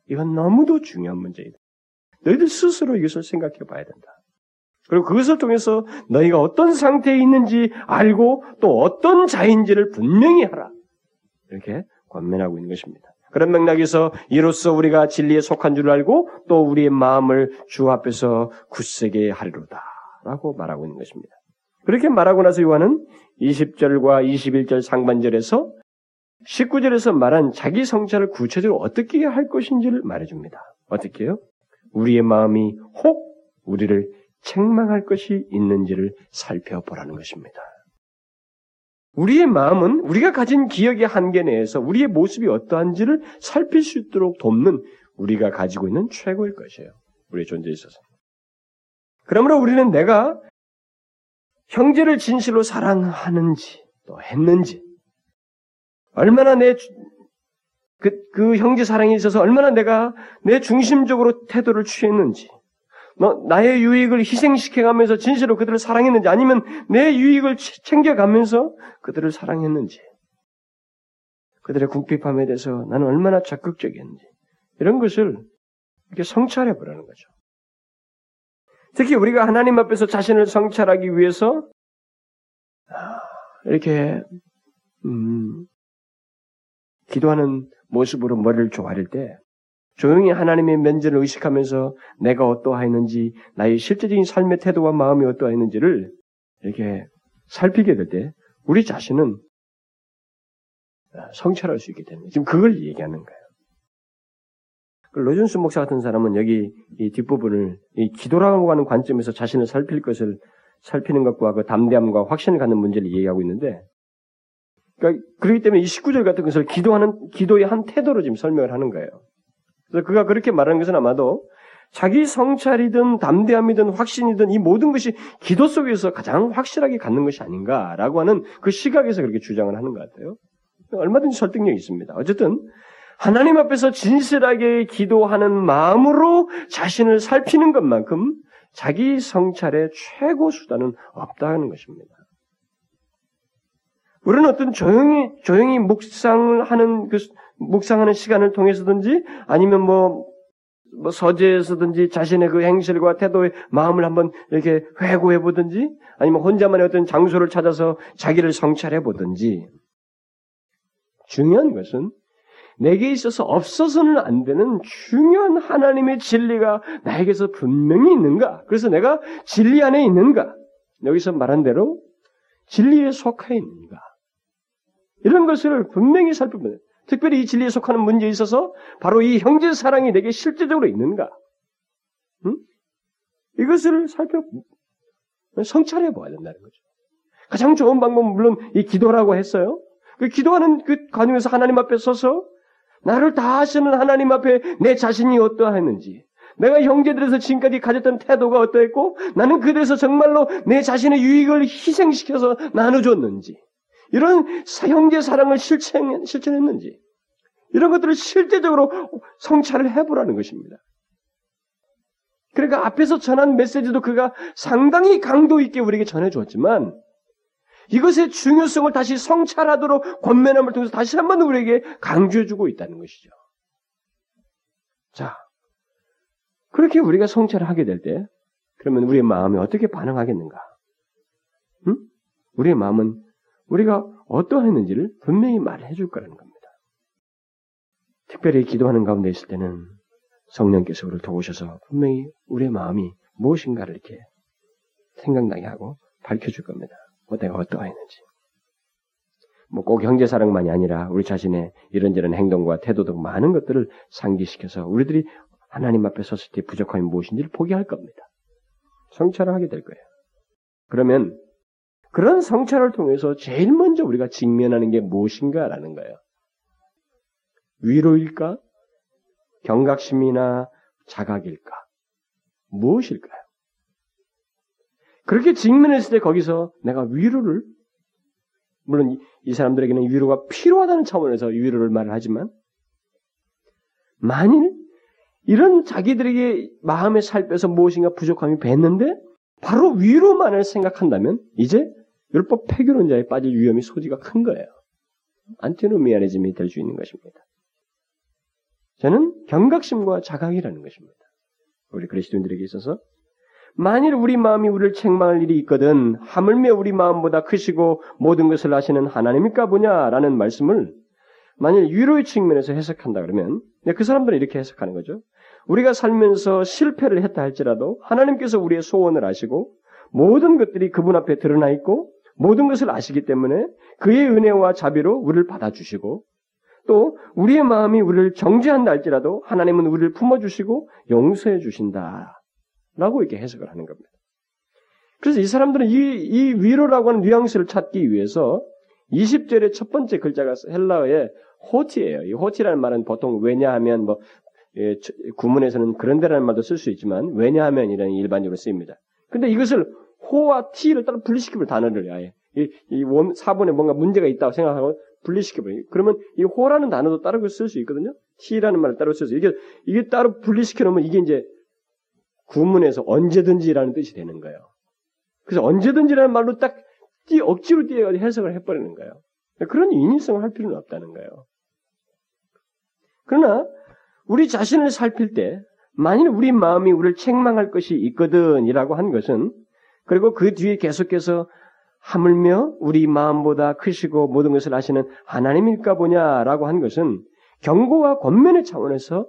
S1: 이건 너무도 중요한 문제이다. 너희들 스스로 이것을 생각해 봐야 된다. 그리고 그것을 통해서 너희가 어떤 상태에 있는지 알고 또 어떤 자인지를 분명히 하라. 이렇게 권면하고 있는 것입니다. 그런 맥락에서 이로써 우리가 진리에 속한 줄 알고 또 우리의 마음을 주 앞에서 굳세게 하리로다. 라고 말하고 있는 것입니다. 그렇게 말하고 나서 요한은 20절과 21절 상반절에서 19절에서 말한 자기 성찰을 구체적으로 어떻게 할 것인지를 말해줍니다. 어떻게 해요? 우리의 마음이 혹 우리를 책망할 것이 있는지를 살펴보라는 것입니다. 우리의 마음은 우리가 가진 기억의 한계 내에서 우리의 모습이 어떠한지를 살필 수 있도록 돕는 우리가 가지고 있는 최고의 것이에요. 우리의 존재에 있어서. 그러므로 우리는 내가 형제를 진실로 사랑하는지 또 했는지. 얼마나 내 그, 그 형제 사랑에 있어서 얼마나 내가 내 중심적으로 태도를 취했는지 너, 나의 유익을 희생시켜가면서 진실로 그들을 사랑했는지 아니면 내 유익을 챙겨가면서 그들을 사랑했는지. 그들의 궁핍함에 대해서 나는 얼마나 적극적이었는지. 이런 것을 이렇게 성찰해 보라는 거죠. 특히 우리가 하나님 앞에서 자신을 성찰하기 위해서 아, 이렇게 음, 기도하는 모습으로 머리를 조아릴 때 조용히 하나님의 면전을 의식하면서 내가 어떠하였는지 나의 실제적인 삶의 태도와 마음이 어떠하였는지를 이렇게 살피게 될 때 우리 자신은 성찰할 수 있게 거예요. 지금 그걸 얘기하는 거예요. 그 로준스 목사 같은 사람은 여기 이 뒷부분을 이 기도라고 하는 관점에서 자신을 살필 것을 살피는 것과 그 담대함과 확신을 갖는 문제를 얘기하고 있는데 그러니까 그렇기 때문에 이 19절 같은 것을 기도하는 기도의 한 태도로 지금 설명을 하는 거예요. 그래서 그가 그렇게 말하는 것은 아마도 자기 성찰이든 담대함이든 확신이든 이 모든 것이 기도 속에서 가장 확실하게 갖는 것이 아닌가라고 하는 그 시각에서 그렇게 주장을 하는 것 같아요. 얼마든지 설득력이 있습니다. 어쨌든 하나님 앞에서 진실하게 기도하는 마음으로 자신을 살피는 것만큼 자기 성찰의 최고 수단은 없다는 것입니다. 우리는 어떤 조용히 조용히 묵상을 하는 그 묵상하는 시간을 통해서든지 아니면 뭐, 뭐 서재에서든지 자신의 그 행실과 태도의 마음을 한번 이렇게 회고해 보든지 아니면 혼자만의 어떤 장소를 찾아서 자기를 성찰해 보든지 중요한 것은 내게 있어서 없어서는 안 되는 중요한 하나님의 진리가 나에게서 분명히 있는가? 그래서 내가 진리 안에 있는가? 여기서 말한 대로 진리에 속해 있는가? 이런 것을 분명히 살펴보면 특별히 이 진리에 속하는 문제에 있어서 바로 이 형제 사랑이 내게 실제적으로 있는가? 응? 이것을 살펴 성찰해 봐야 된다는 거죠. 가장 좋은 방법은 물론 이 기도라고 했어요. 그 기도하는 그 과정에서 하나님 앞에 서서 나를 다 아시는 하나님 앞에 내 자신이 어떠했는지, 내가 형제들에서 지금까지 가졌던 태도가 어떠했고, 나는 그들에서 정말로 내 자신의 유익을 희생시켜서 나눠줬는지, 이런 형제 사랑을 실천, 실천했는지, 이런 것들을 실제적으로 성찰을 해보라는 것입니다. 그러니까 앞에서 전한 메시지도 그가 상당히 강도 있게 우리에게 전해주었지만, 이것의 중요성을 다시 성찰하도록 권면함을 통해서 다시 한 번 우리에게 강조해주고 있다는 것이죠. 자, 그렇게 우리가 성찰을 하게 될 때, 그러면 우리의 마음이 어떻게 반응하겠는가? 응? 우리의 마음은 우리가 어떠했는지를 분명히 말해 줄 거라는 겁니다. 특별히 기도하는 가운데 있을 때는 성령께서 우리를 도우셔서 분명히 우리의 마음이 무엇인가를 이렇게 생각나게 하고 밝혀줄 겁니다. 뭐 내가 어떠했는지. 뭐 꼭 형제 사랑만이 아니라 우리 자신의 이런저런 행동과 태도 등 많은 것들을 상기시켜서 우리들이 하나님 앞에 섰을 때 부족함이 무엇인지를 보게 할 겁니다. 성찰을 하게 될 거예요. 그러면 그런 성찰을 통해서 제일 먼저 우리가 직면하는 게 무엇인가라는 거예요. 위로일까? 경각심이나 자각일까? 무엇일까요? 그렇게 직면했을 때 거기서 내가 위로를 물론 이, 이 사람들에게는 위로가 필요하다는 차원에서 위로를 말을 하지만 만일 이런 자기들에게 마음에 살 빼서 무엇인가 부족함이 뱄는데 바로 위로만을 생각한다면 이제 율법 폐교론자에 빠질 위험이 소지가 큰 거예요. 안티노미아니즘이 될 수 있는 것입니다. 저는 경각심과 자각이라는 것입니다. 우리 그리스도인들에게 있어서 만일 우리 마음이 우리를 책망할 일이 있거든 하물며 우리 마음보다 크시고 모든 것을 아시는 하나님일까 보냐라는 말씀을 만일 위로의 측면에서 해석한다 그러면 네, 그 사람들은 이렇게 해석하는 거죠. 우리가 살면서 실패를 했다 할지라도 하나님께서 우리의 소원을 아시고 모든 것들이 그분 앞에 드러나 있고 모든 것을 아시기 때문에 그의 은혜와 자비로 우리를 받아주시고 또 우리의 마음이 우리를 정죄한다 할지라도 하나님은 우리를 품어주시고 용서해 주신다. 라고 이렇게 해석을 하는 겁니다. 그래서 이 사람들은 이, 이 위로라고 하는 뉘앙스를 찾기 위해서 20절의 첫 번째 글자가 헬라어의 호티예요. 이 호티라는 말은 보통 왜냐하면 뭐 예, 구문에서는 그런데라는 말도 쓸 수 있지만 왜냐하면이라는 일반적으로 쓰입니다. 근데 이것을 호와 티를 따로 분리시키면 단어를 아예 이, 이 원, 사본에 뭔가 문제가 있다고 생각하고 분리시켜버려요. 그러면 이 호라는 단어도 따로 쓸 수 있거든요. 티라는 말을 따로 쓸 수. 이게 이게 따로 분리시켜 놓으면 이게 이제 구문에서 언제든지라는 뜻이 되는 거예요. 그래서 언제든지라는 말로 딱 띠, 억지로 띄어 해석을 해버리는 거예요. 그런 인위성을 할 필요는 없다는 거예요. 그러나 우리 자신을 살필 때 만일 우리 마음이 우리를 책망할 것이 있거든이라고 한 것은 그리고 그 뒤에 계속해서 하물며 우리 마음보다 크시고 모든 것을 아시는 하나님일까 보냐라고 한 것은 경고와 권면의 차원에서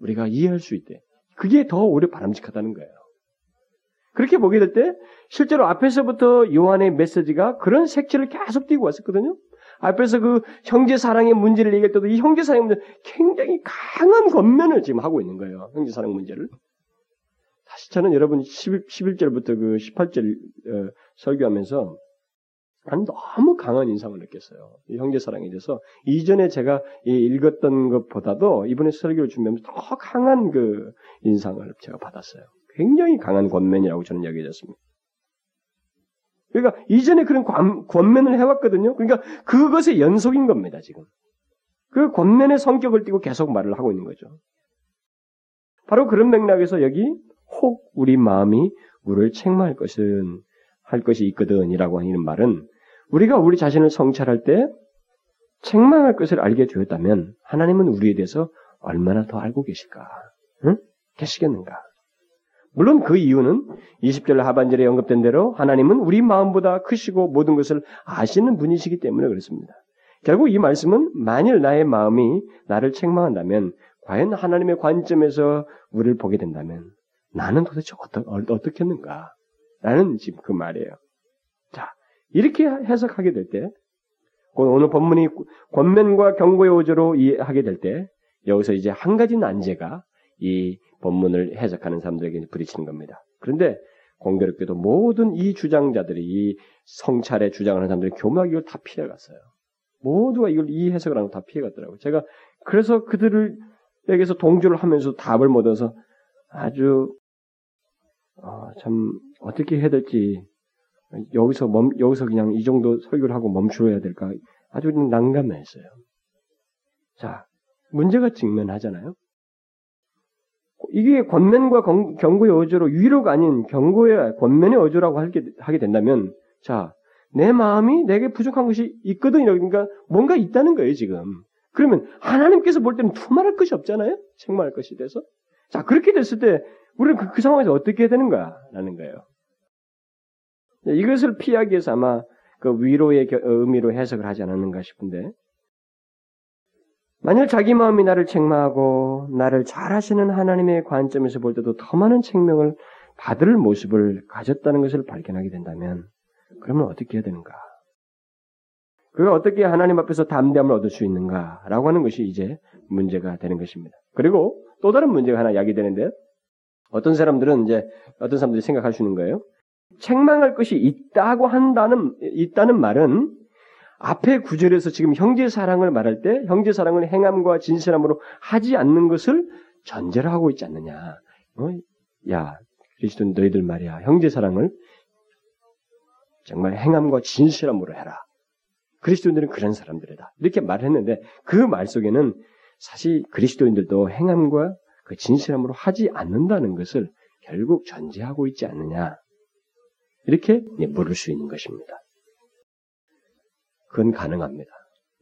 S1: 우리가 이해할 수 있대. 그게 더 오히려 바람직하다는 거예요. 그렇게 보게 될 때 실제로 앞에서부터 요한의 메시지가 그런 색채를 계속 띄고 왔었거든요. 앞에서 그 형제 사랑의 문제를 얘기할 때도 이 형제 사랑의 문제 굉장히 강한 겉면을 지금 하고 있는 거예요. 형제 사랑 문제를. 사실 저는 여러분 11, 11절부터 그 18절 어, 설교하면서 나는 너무 강한 인상을 느꼈어요. 형제 사랑에 대해서 이전에 제가 읽었던 것보다도 이번에 설교를 준비하면서 더 강한 그 인상을 제가 받았어요. 굉장히 강한 권면이라고 저는 여겨졌습니다. 그러니까 이전에 그런 권, 권면을 해왔거든요. 그러니까 그것의 연속인 겁니다, 지금. 그 권면의 성격을 띠고 계속 말을 하고 있는 거죠. 바로 그런 맥락에서 여기 혹 우리 마음이 우리를 책망할 것은 할 것이 있거든이라고 하는 말은 우리가 우리 자신을 성찰할 때 책망할 것을 알게 되었다면 하나님은 우리에 대해서 얼마나 더 알고 계실까? 응? 계시겠는가? 물론 그 이유는 20절 하반절에 언급된 대로 하나님은 우리 마음보다 크시고 모든 것을 아시는 분이시기 때문에 그렇습니다. 결국 이 말씀은 만일 나의 마음이 나를 책망한다면 과연 하나님의 관점에서 우리를 보게 된다면 나는 도대체 어떠, 어떻겠는가? 라는 지금 그 말이에요. 자, 이렇게 해석하게 될 때, 오늘 본문이 권면과 경고의 오조로 이해하게 될 때, 여기서 이제 한 가지 난제가 이 본문을 해석하는 사람들에게 부딪히는 겁니다. 그런데 공교롭게도 모든 이 주장자들이 이 성찰에 주장하는 사람들이 교묘하게 이걸 다 피해갔어요. 모두가 이걸 이 해석을 하는 거다 피해갔더라고요. 제가 그래서 그들을에게서 동조를 하면서 답을 못 얻어서 아주 어, 참 어떻게 해야 될지 여기서 멈 여기서 그냥 이 정도 설교를 하고 멈추어야 될까 아주 난감했어요. 자 문제가 직면하잖아요. 이게 권면과 경고의 어조로 위로가 아닌 경고의 권면의 어조라고 하게 된다면 자 내 마음이 내게 부족한 것이 있거든 이러니까 뭔가 있다는 거예요 지금. 그러면 하나님께서 볼 때는 두말할 것이 없잖아요. 책망할 것이 돼서. 자 그렇게 됐을 때 우리는 그, 그 상황에서 어떻게 해야 되는가라는 거예요. 이것을 피하기 위해서 아마 그 위로의 의미로 해석을 하지 않았는가 싶은데 만일 자기 마음이 나를 책망하고 나를 잘하시는 하나님의 관점에서 볼 때도 더 많은 책명을 받을 모습을 가졌다는 것을 발견하게 된다면 그러면 어떻게 해야 되는가? 그가 어떻게 하나님 앞에서 담대함을 얻을 수 있는가라고 하는 것이 이제 문제가 되는 것입니다. 그리고 또 다른 문제가 하나 야기되는데 어떤 사람들은 이제 어떤 사람들이 있는 거예요. 책망할 것이 있다고 한다는 있다는 말은 앞에 구절에서 지금 형제 사랑을 말할 때 형제 사랑을 행함과 진실함으로 하지 않는 것을 전제로 하고 있지 않느냐. 어? 야, 그리스도 너희들 말이야. 형제 사랑을 정말 행함과 진실함으로 해라. 그리스도인들은 그런 사람들이다. 이렇게 말했는데 그 말 속에는 사실 그리스도인들도 행함과 그 진실함으로 하지 않는다는 것을 결국 전제하고 있지 않느냐. 이렇게 물을 수 있는 것입니다. 그건 가능합니다.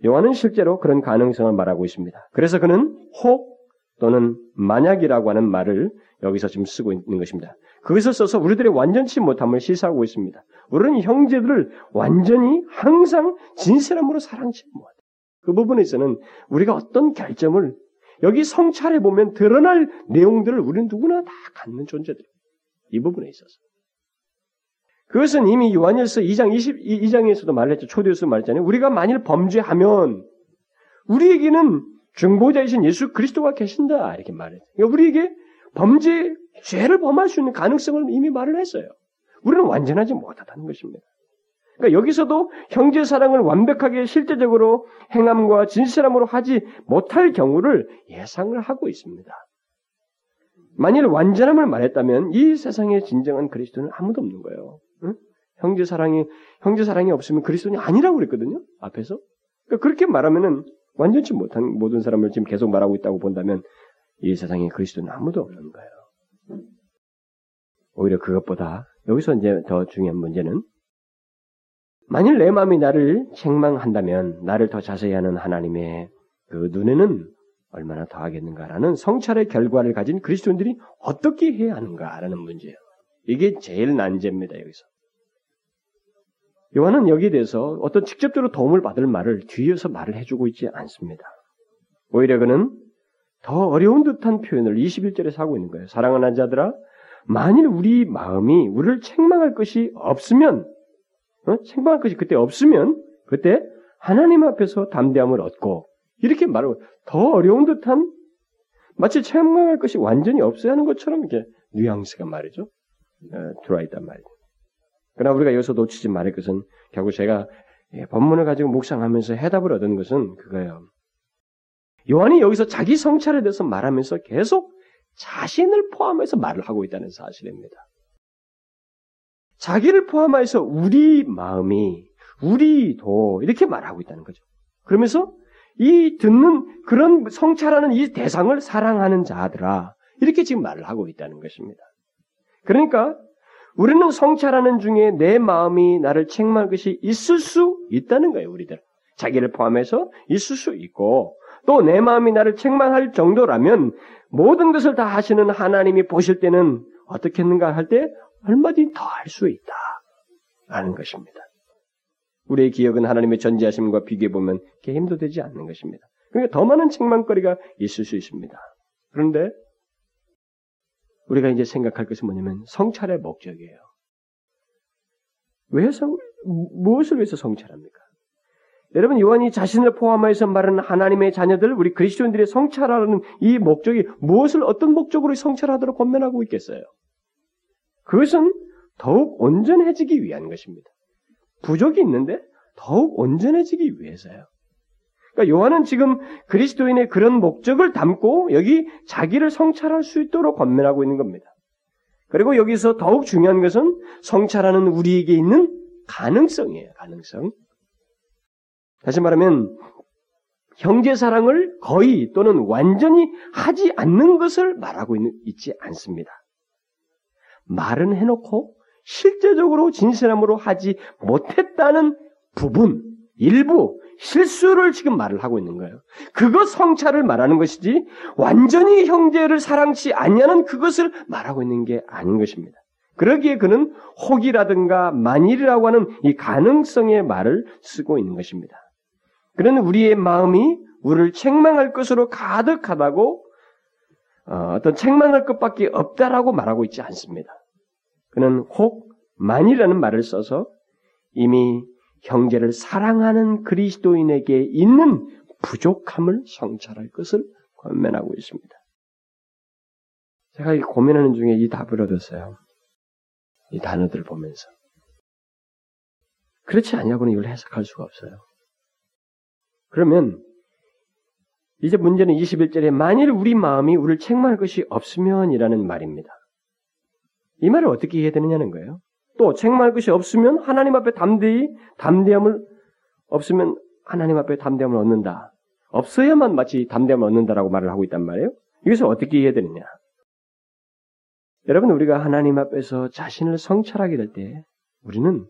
S1: 요한은 실제로 그런 가능성을 말하고 있습니다. 그래서 그는 혹 또는 만약이라고 하는 말을 여기서 지금 쓰고 있는 것입니다. 그것을 써서 우리들의 완전치 못함을 시사하고 있습니다. 우리는 형제들을 완전히 항상 진실함으로 사랑치 못해. 그 부분에서는 우리가 어떤 결점을 여기 성찰해 보면 드러날 내용들을 우리는 누구나 다 갖는 존재들입니다. 이 부분에 있어서. 그것은 이미 요한일서 2장 22장에서도 말했죠. 초대에서 말했잖아요. 우리가 만일 범죄하면 우리에게는 중보자이신 예수 그리스도가 계신다. 이렇게 말했죠. 그러니까 우리에게 범죄, 죄를 범할 수 있는 가능성을 이미 말을 했어요. 우리는 완전하지 못하다는 것입니다. 그러니까 여기서도 형제 사랑을 완벽하게 실제적으로 행함과 진실함으로 하지 못할 경우를 예상을 하고 있습니다. 만일 완전함을 말했다면 이 세상에 진정한 그리스도는 아무도 없는 거예요. 응? 형제 사랑이 형제 사랑이 없으면 그리스도는 아니라고 그랬거든요. 앞에서. 그러니까 그렇게 말하면은 완전치 못한 모든 사람을 지금 계속 말하고 있다고 본다면 이 세상에 그리스도는 아무도 없는 거예요. 오히려 그것보다 여기서 이제 더 중요한 문제는 만일 내 마음이 나를 책망한다면 나를 더 자세히 하는 하나님의 그 눈에는 얼마나 더하겠는가라는 성찰의 결과를 가진 그리스도인들이 어떻게 해야 하는가라는 문제예요. 이게 제일 난제입니다, 여기서. 요한은 여기에 대해서 어떤 직접적으로 도움을 받을 말을 뒤에서 말을 해주고 있지 않습니다. 오히려 그는 더 어려운 듯한 표현을 21절에 하고 있는 거예요. 사랑하는 자들아, 만일 우리 마음이 우리를 책망할 것이 없으면, 어? 책망할 것이 그때 없으면, 그때 하나님 앞에서 담대함을 얻고, 이렇게 말하고, 더 어려운 듯한, 마치 책망할 것이 완전히 없어야 하는 것처럼 이렇게 뉘앙스가 말이죠. 어, 들어와 있단 말이죠. 그러나 우리가 여기서 놓치지 말을 것은 결국 제가 예, 본문을 가지고 묵상하면서 해답을 얻은 것은 그거예요. 요한이 여기서 자기 성찰에 대해서 말하면서 계속 자신을 포함해서 말을 하고 있다는 사실입니다. 자기를 포함해서 우리 마음이, 우리도 이렇게 말하고 있다는 거죠. 그러면서 이 듣는 그런 성찰하는 이 대상을 사랑하는 자들아 이렇게 지금 말을 하고 있다는 것입니다. 그러니까 우리는 성찰하는 중에 내 마음이 나를 책망할 것이 있을 수 있다는 거예요, 우리들. 자기를 포함해서 있을 수 있고 또 내 마음이 나를 책망할 정도라면 모든 것을 다 하시는 하나님이 보실 때는 어떻겠는가 할 때 얼마든지 더 할 수 있다. 라는 것입니다. 우리의 기억은 하나님의 전지하심과 비교해 보면 게임도 되지 않는 것입니다. 그러니까 더 많은 책망거리가 있을 수 있습니다. 그런데 우리가 이제 생각할 것은 뭐냐면 성찰의 목적이에요. 왜 성, 무엇을 위해서 성찰합니까? 여러분, 요한이 자신을 포함해서 말하는 하나님의 자녀들, 우리 그리스도인들의 성찰하는 이 목적이 무엇을 어떤 목적으로 성찰하도록 권면하고 있겠어요? 그것은 더욱 온전해지기 위한 것입니다. 부족이 있는데 더욱 온전해지기 위해서요. 그러니까 요한은 지금 그리스도인의 그런 목적을 담고 여기 자기를 성찰할 수 있도록 권면하고 있는 겁니다. 그리고 여기서 더욱 중요한 것은 성찰하는 우리에게 있는 가능성이에요. 가능성. 다시 말하면 형제 사랑을 거의 또는 완전히 하지 않는 것을 말하고 있는, 있지 않습니다. 말은 해놓고 실제적으로 진실함으로 하지 못했다는 부분, 일부, 실수를 지금 말을 하고 있는 거예요. 그것 성찰을 말하는 것이지 완전히 형제를 사랑치 않냐는 그것을 말하고 있는 게 아닌 것입니다. 그러기에 그는 혹이라든가 만일이라고 하는 이 가능성의 말을 쓰고 있는 것입니다. 그는 우리의 마음이 우리를 책망할 것으로 가득하다고 어, 어떤 책망할 것밖에 없다라고 말하고 있지 않습니다. 그는 혹 만이라는 말을 써서 이미 형제를 사랑하는 그리스도인에게 있는 부족함을 성찰할 것을 권면하고 있습니다. 제가 이 고민하는 중에 이 답을 얻었어요. 이 단어들을 보면서. 그렇지 않냐고는 이걸 해석할 수가 없어요. 그러면 이제 문제는 21절에 만일 우리 마음이 우리를 책망할 것이 없으면이라는 말입니다. 이 말을 어떻게 이해해야 되느냐는 거예요. 또 책망할 것이 없으면 하나님 앞에 담대히 담대함을 없으면 하나님 앞에 담대함을 얻는다. 없어야만 마치 담대함을 얻는다라고 말을 하고 있단 말이에요. 이것을 어떻게 이해해야 되느냐? 여러분 우리가 하나님 앞에서 자신을 성찰하게 될 때 우리는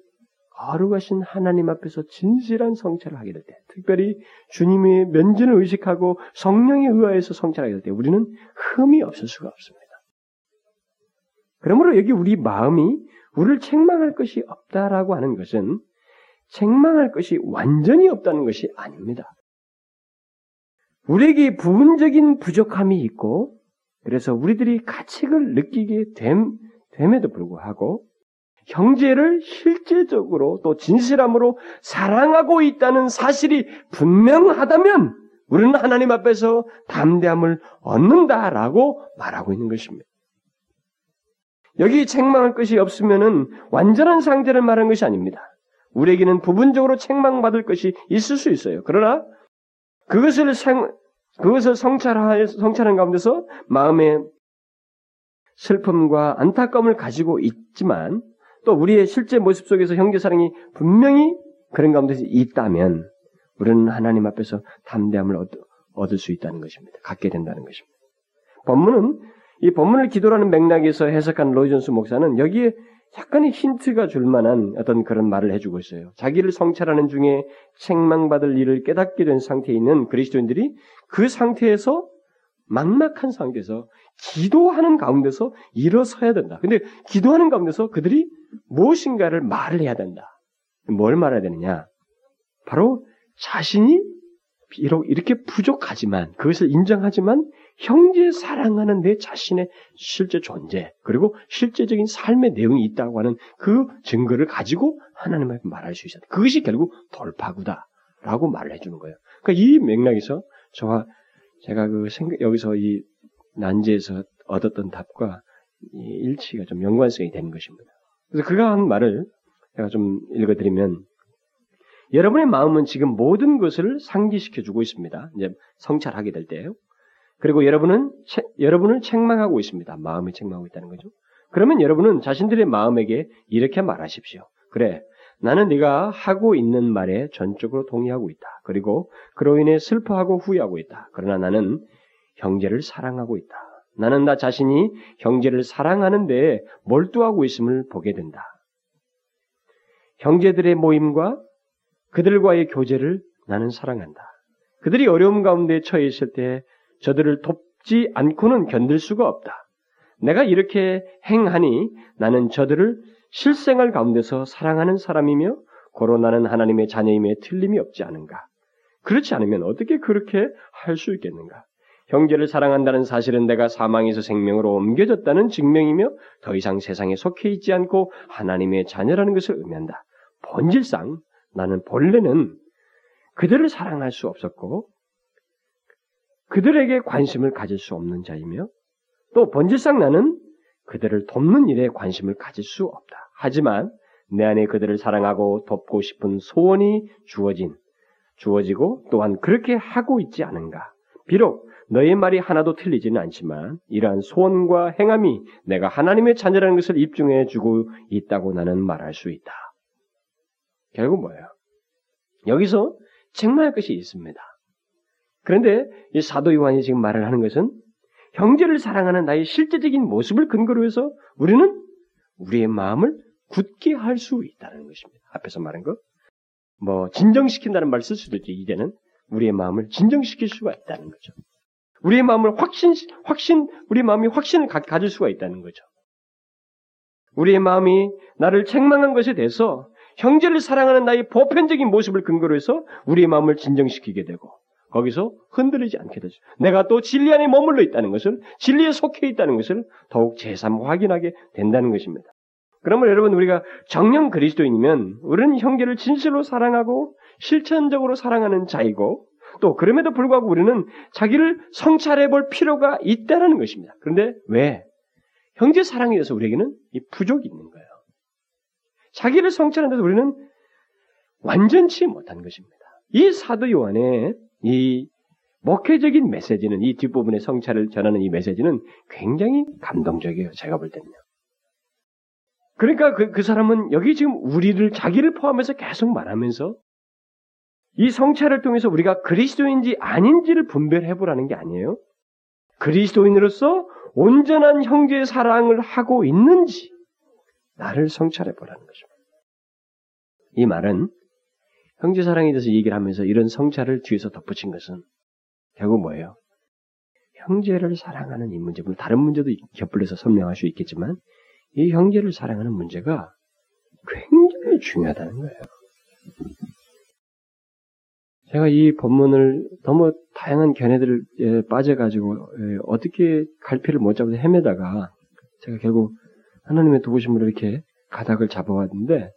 S1: 거룩하신 하나님 앞에서 진실한 성찰을 하게 될 때, 특별히 주님의 면전을 의식하고 성령에 의하여서 성찰하게 될 때, 우리는 흠이 없을 수가 없습니다. 그러므로 여기 우리 마음이 우리를 책망할 것이 없다라고 하는 것은 책망할 것이 완전히 없다는 것이 아닙니다. 우리에게 부분적인 부족함이 있고 그래서 우리들이 가책을 느끼게 됨, 됨에도 불구하고 형제를 실제적으로 또 진실함으로 사랑하고 있다는 사실이 분명하다면 우리는 하나님 앞에서 담대함을 얻는다라고 말하고 있는 것입니다. 여기 책망할 것이 없으면은 완전한 상태를 말하는 것이 아닙니다. 우리에게는 부분적으로 책망받을 것이 있을 수 있어요. 그러나 그것을 생, 그것을 성찰하, 성찰한 가운데서 마음의 슬픔과 안타까움을 가지고 있지만 또 우리의 실제 모습 속에서 형제 사랑이 분명히 그런 가운데서 있다면 우리는 하나님 앞에서 담대함을 얻, 을수 있다는 것입니다. 갖게 된다는 것입니다. 본문은 이 본문을 기도라는 맥락에서 해석한 로이존스 목사는 여기에 약간의 힌트가 줄 만한 어떤 그런 말을 해주고 있어요. 자기를 성찰하는 중에 책망받을 일을 깨닫게 된 상태에 있는 그리스도인들이 그 상태에서 막막한 상태에서 기도하는 가운데서 일어서야 된다. 근데 기도하는 가운데서 그들이 무엇인가를 말을 해야 된다. 뭘 말해야 되느냐? 바로 자신이 이렇게 부족하지만 그것을 인정하지만 형제 사랑하는 내 자신의 실제 존재 그리고 실제적인 삶의 내용이 있다고 하는 그 증거를 가지고 하나님 앞에 말할 수 있어야 돼. 그것이 결국 돌파구다라고 말을 해주는 거예요. 그러니까 이 맥락에서 저와 제가 그 생각 여기서 이 난제에서 얻었던 답과 일치가 좀 연관성이 되는 것입니다. 그래서 그가 한 말을 제가 좀 읽어드리면 여러분의 마음은 지금 모든 것을 상기시켜 주고 있습니다. 이제 성찰하게 될 때예요. 그리고 여러분은 채, 여러분을 책망하고 있습니다. 마음이 책망하고 있다는 거죠. 그러면 여러분은 자신들의 마음에게 이렇게 말하십시오. 그래, 나는 네가 하고 있는 말에 전적으로 동의하고 있다. 그리고 그로 인해 슬퍼하고 후회하고 있다. 그러나 나는 형제를 사랑하고 있다. 나는 나 자신이 형제를 사랑하는데 몰두하고 있음을 보게 된다. 형제들의 모임과 그들과의 교제를 나는 사랑한다. 그들이 어려움 가운데 처해 있을 때 저들을 돕지 않고는 견딜 수가 없다. 내가 이렇게 행하니 나는 저들을 실생활 가운데서 사랑하는 사람이며 나는 하나님의 자녀임에 틀림이 없지 않은가. 그렇지 않으면 어떻게 그렇게 할 수 있겠는가? 형제를 사랑한다는 사실은 내가 사망에서 생명으로 옮겨졌다는 증명이며 더 이상 세상에 속해 있지 않고 하나님의 자녀라는 것을 의미한다. 본질상 나는 본래는 그들을 사랑할 수 없었고 그들에게 관심을 가질 수 없는 자이며 또 본질상 나는 그들을 돕는 일에 관심을 가질 수 없다. 하지만 내 안에 그들을 사랑하고 돕고 싶은 소원이 주어진 주어지고 또한 그렇게 하고 있지 않은가. 비록 너의 말이 하나도 틀리지는 않지만 이러한 소원과 행함이 내가 하나님의 자녀라는 것을 입증해 주고 있다고 나는 말할 수 있다. 결국 뭐예요? 여기서 책망할 것이 있습니다. 그런데 이 사도 요한이 지금 말을 하는 것은 형제를 사랑하는 나의 실제적인 모습을 근거로 해서 우리는 우리의 마음을 굳게 할 수 있다는 것입니다. 앞에서 말한 거. 뭐, 진정시킨다는 말 쓸 수도 있지, 이제는. 우리의 마음을 진정시킬 수가 있다는 거죠. 우리의 마음을 확신, 확신, 우리의 마음이 확신을 가, 가질 수가 있다는 거죠. 우리의 마음이 나를 책망한 것에 대해서 형제를 사랑하는 나의 보편적인 모습을 근거로 해서 우리의 마음을 진정시키게 되고 거기서 흔들리지 않게 되죠. 내가 또 진리 안에 머물러 있다는 것을 진리에 속해 있다는 것을 더욱 재삼 확인하게 된다는 것입니다. 그러면 여러분 우리가 정령 그리스도인이면 우리는 형제를 진실로 사랑하고 실천적으로 사랑하는 자이고 또 그럼에도 불구하고 우리는 자기를 성찰해 볼 필요가 있다는 것입니다. 그런데 왜? 형제 사랑에 대해서 우리에게는 이 부족이 있는 거예요. 자기를 성찰하는 데서 우리는 완전치 못한 것입니다. 이 사도 요한의 이 목회적인 메시지는 이 뒷부분의 성찰을 전하는 이 메시지는 굉장히 감동적이에요. 제가 볼 때는요. 그러니까 그, 그 사람은 여기 지금 우리를 자기를 포함해서 계속 말하면서 이 성찰을 통해서 우리가 그리스도인지 아닌지를 분별해 보라는 게 아니에요. 그리스도인으로서 온전한 형제의 사랑을 하고 있는지 나를 성찰해 보라는 것입니다. 이 말은 형제 사랑에 대해서 얘기를 하면서 이런 성찰을 뒤에서 덧붙인 것은 결국 뭐예요? 형제를 사랑하는 이 문제, 물 다른 문제도 곁불려서 설명할 수 있겠지만 이 형제를 사랑하는 문제가 굉장히 중요하다는 거예요. 제가 이 본문을 너무 다양한 견해들을 빠져가지고 어떻게 갈피를 못 잡아서 헤매다가 제가 결국 하나님의 도우심으로 이렇게 가닥을 잡아왔는데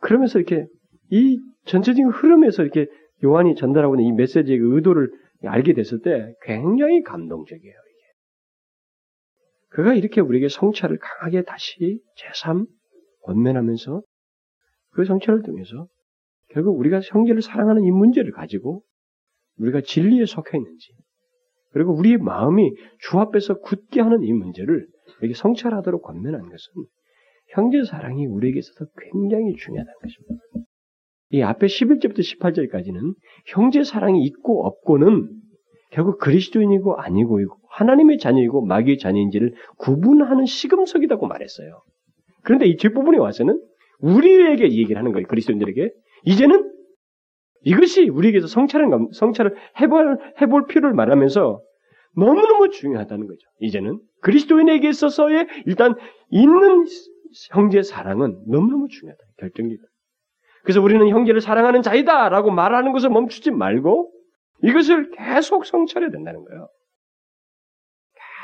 S1: 그러면서 이렇게 이 전체적인 흐름에서 이렇게 요한이 전달하고 있는 이 메시지의 그 의도를 알게 됐을 때 굉장히 감동적이에요. 이게. 그가 이렇게 우리에게 성찰을 강하게 다시 제3 권면하면서 그 성찰을 통해서 결국 우리가 형제를 사랑하는 이 문제를 가지고 우리가 진리에 속해 있는지 그리고 우리의 마음이 주 앞에서 굳게 하는 이 문제를 이렇게 성찰하도록 권면한 것은 형제 사랑이 우리에게 있어서 굉장히 중요하다는 것입니다. 이 앞에 11절부터 18절까지는 형제 사랑이 있고 없고는 결국 그리스도인이고 아니고 하나님의 자녀이고 마귀의 자녀인지를 구분하는 시금석이라고 말했어요. 그런데 이 뒷부분에 와서는 우리에게 얘기를 하는 거예요. 그리스도인들에게. 이제는 이것이 우리에게서 성찰을, 성찰을 해볼, 해볼 필요를 말하면서 너무너무 중요하다는 거죠. 이제는 그리스도인에게 있어서의 일단 있는 형제 사랑은 너무너무 중요하다. 결정적이다. 그래서 우리는 형제를 사랑하는 자이다 라고 말하는 것을 멈추지 말고 이것을 계속 성찰해야 된다는 거예요.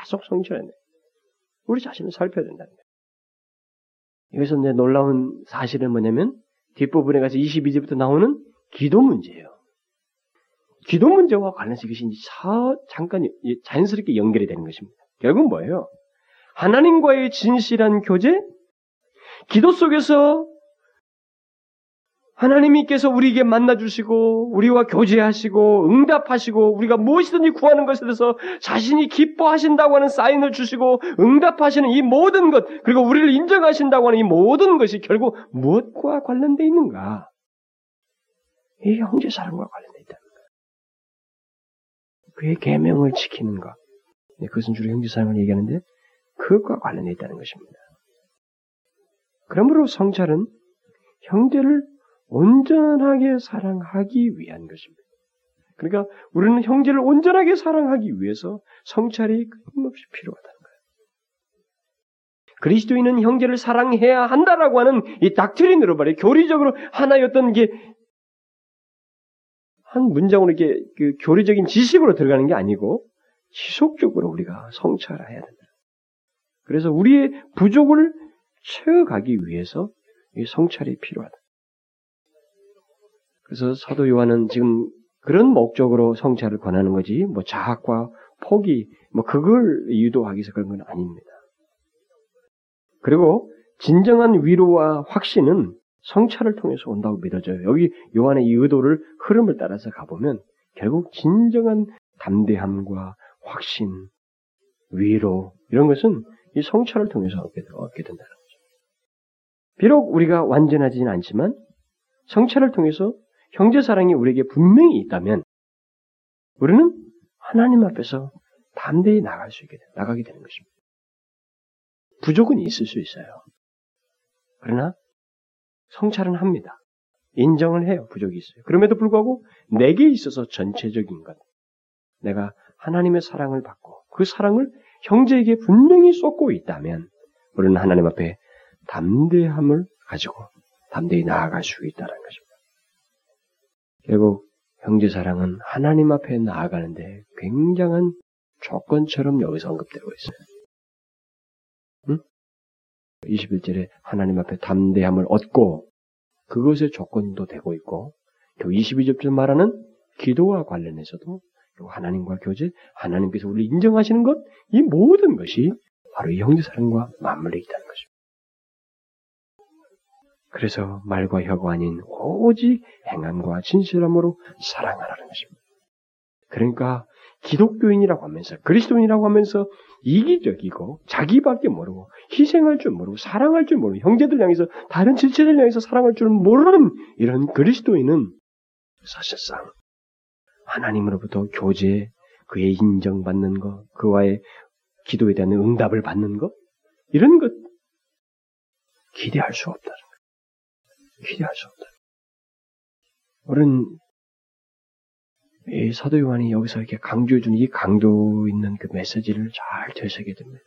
S1: 계속 성찰해야 돼. 우리 자신을 살펴야 된다는 거예요. 여기서 이제 놀라운 사실은 뭐냐면 뒷부분에 가서 22절부터 나오는 기도 문제예요. 기도 문제와 관련해서 이것이 사, 잠깐 자연스럽게 연결이 되는 것입니다. 결국 뭐예요? 하나님과의 진실한 교제, 기도 속에서 하나님께서 우리에게 만나주시고, 우리와 교제하시고, 응답하시고, 우리가 무엇이든지 구하는 것에 대해서 자신이 기뻐하신다고 하는 사인을 주시고, 응답하시는 이 모든 것, 그리고 우리를 인정하신다고 하는 이 모든 것이 결국 무엇과 관련되어 있는가? 이 형제 사랑과 관련되어 있다는 거예요. 그의 계명을 지키는 것. 네, 그것은 주로 형제 사랑을 얘기하는데, 그것과 관련되어 있다는 것입니다. 그러므로 성찰은 형제를 온전하게 사랑하기 위한 것입니다. 그러니까 우리는 형제를 온전하게 사랑하기 위해서 성찰이 끊임없이 필요하다는 거예요. 그리스도인은 형제를 사랑해야 한다라고 하는 이 닥트린으로 말해 교리적으로 어떤 게한 문장으로 이렇게 그 교리적인 지식으로 들어가는 게 아니고 지속적으로 우리가 성찰해야 된다. 그래서 우리의 부족을 채워가기 위해서 이 성찰이 필요하다. 그래서 사도 요한은 지금 그런 목적으로 성찰을 권하는 거지, 뭐 자학과 포기, 뭐 그걸 유도하기 위해서 그런 건 아닙니다. 그리고 진정한 위로와 확신은 성찰을 통해서 온다고 믿어져요. 여기 요한의 이 의도를 흐름을 따라서 가보면 결국 진정한 담대함과 확신, 위로 이런 것은 이 성찰을 통해서 얻게, 얻게 된다는 거죠. 비록 우리가 완전하지는 않지만 성찰을 통해서 형제 사랑이 우리에게 분명히 있다면 우리는 하나님 앞에서 담대히 나갈 수 있게 돼, 나가게 되는 것입니다. 부족은 있을 수 있어요. 그러나 성찰은 합니다. 인정을 해요. 부족이 있어요. 그럼에도 불구하고 내게 있어서 전체적인 것. 내가 하나님의 사랑을 받고 그 사랑을 형제에게 분명히 쏟고 있다면 우리는 하나님 앞에 담대함을 가지고 담대히 나아갈 수 있다는 것입니다. 결국 형제 사랑은 하나님 앞에 나아가는데 굉장한 조건처럼 여기서 언급되고 있어요. 응? 21절에 하나님 앞에 담대함을 얻고 그것의 조건도 되고 있고 22절 말하는 기도와 관련해서도 하나님과 교제, 하나님께서 우리를 인정하시는 것, 이 모든 것이 바로 이 형제 사랑과 맞물려 있다는 것입니다. 그래서 말과 혀가 아닌 오직 행함과 진실함으로 사랑하라는 것입니다. 그러니까 기독교인이라고 하면서 그리스도인이라고 하면서 이기적이고 자기밖에 모르고 희생할 줄 모르고 사랑할 줄 모르고 형제들 향해서 다른 지체들 향해서 사랑할 줄 모르는 이런 그리스도인은 사실상 하나님으로부터 교제, 그의 인정받는 것, 그와의 기도에 대한 응답을 받는 것 이런 것 기대할 수 없다는. 없다. 우리는 이 사도 요한이 여기서 이렇게 강조해 주는 이 강도 있는 그 메시지를 잘 되새게 됩니다.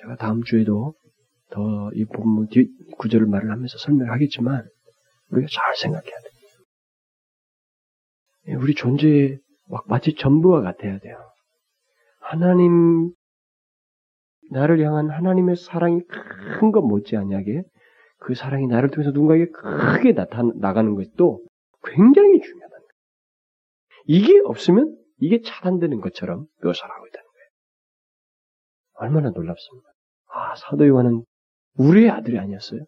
S1: 제가 다음 주에도 더 이 본문 뒤 구절을 말을 하면서 설명하겠지만 우리가 잘 생각해야 돼요. 우리 존재의 마치 전부와 같아야 돼요. 하나님 나를 향한 하나님의 사랑이 큰 것 못지않게 그 사랑이 나를 통해서 누군가에게 크게 나타 나가는 것도 굉장히 중요하다는 거예요. 이게 없으면 이게 차단되는 것처럼 묘사를 하고 있다는 거예요. 얼마나 놀랍습니까? 아, 사도 요한은 우리의 아들이 아니었어요.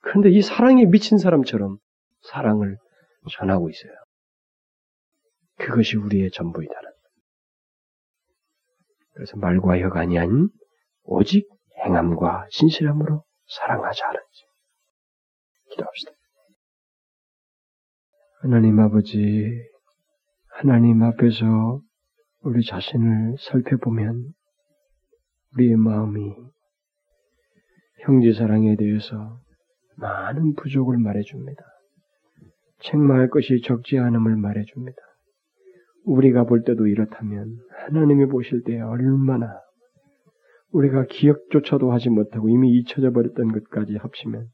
S1: 그런데 이 사랑에 미친 사람처럼 사랑을 전하고 있어요. 그것이 우리의 전부이다는. 그래서 말과 혀가 아니한 오직 행함과 신실함으로 사랑하자 하는지. 기도합시다. 하나님 아버지, 하나님 앞에서 우리 자신을 살펴보면 우리의 마음이 형제 사랑에 대해서 많은 부족을 말해줍니다. 책망할 것이 적지 않음을 말해줍니다. 우리가 볼 때도 이렇다면 하나님이 보실 때 얼마나 우리가 기억조차도 하지 못하고 이미 잊혀져 버렸던 것까지 합치면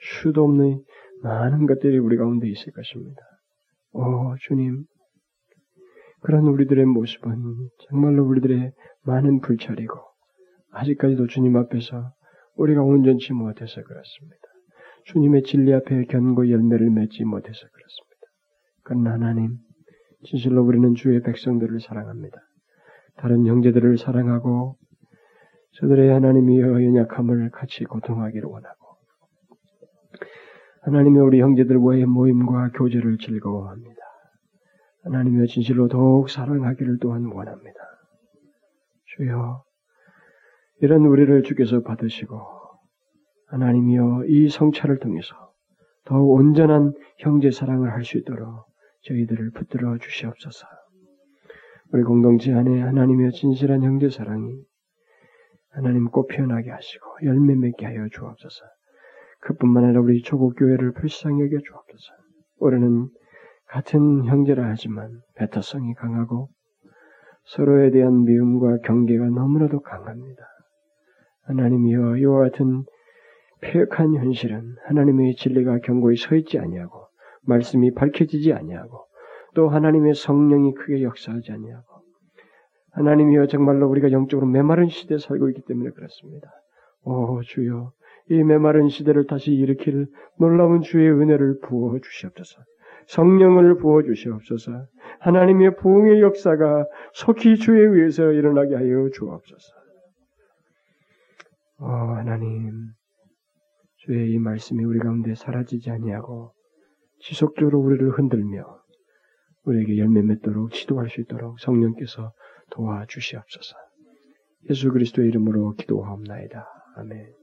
S1: 수도 없는 많은 것들이 우리 가운데 있을 것입니다. 오 주님 그런 우리들의 모습은 정말로 우리들의 많은 불찰이고 아직까지도 주님 앞에서 우리가 온전치 못해서 그렇습니다. 주님의 진리 앞에 견고 열매를 맺지 못해서 그렇습니다. 그러나 하나님 진실로 우리는 주의 백성들을 사랑합니다. 다른 형제들을 사랑하고 저들의 하나님이여 연약함을 같이 고통하기를 원하고
S2: 하나님의 우리 형제들과의 모임과 교제를 즐거워합니다. 하나님의 진실로 더욱 사랑하기를 또한 원합니다. 주여, 이런 우리를 주께서 받으시고, 하나님이여 이 성찰을 통해서 더욱 온전한 형제 사랑을 할 수 있도록 저희들을 붙들어 주시옵소서. 우리 공동체 안에 하나님의 진실한 형제 사랑이 하나님 꼭 피어나게 하시고 열매 맺게 하여 주옵소서. 그뿐만 아니라 우리 조국 교회를 불쌍히 여겨 주옵소서. 우리는 같은 형제라 하지만 배타성이 강하고 서로에 대한 미움과 경계가 너무나도 강합니다. 하나님이여 이와 같은 폐역한 현실은 하나님의 진리가 경고에 서 있지 아니하고 말씀이 밝혀지지 아니하고 또 하나님의 성령이 크게 역사하지 아니하고 하나님이여 정말로 우리가 영적으로 메마른 시대에 살고 있기 때문에 그렇습니다. 오 주여 이 메마른 시대를 다시 일으킬 놀라운 주의 은혜를 부어 주시옵소서. 성령을 부어 주시옵소서. 하나님의 부흥의 역사가 속히 주에 의해서 일어나게 하여 주옵소서. 오 하나님 주의 이 말씀이 우리 가운데 사라지지 아니하고 지속적으로 우리를 흔들며 우리에게 열매 맺도록 지도할 수 있도록 성령께서 도와주시옵소서. 예수 그리스도의 이름으로 기도하옵나이다. 아멘.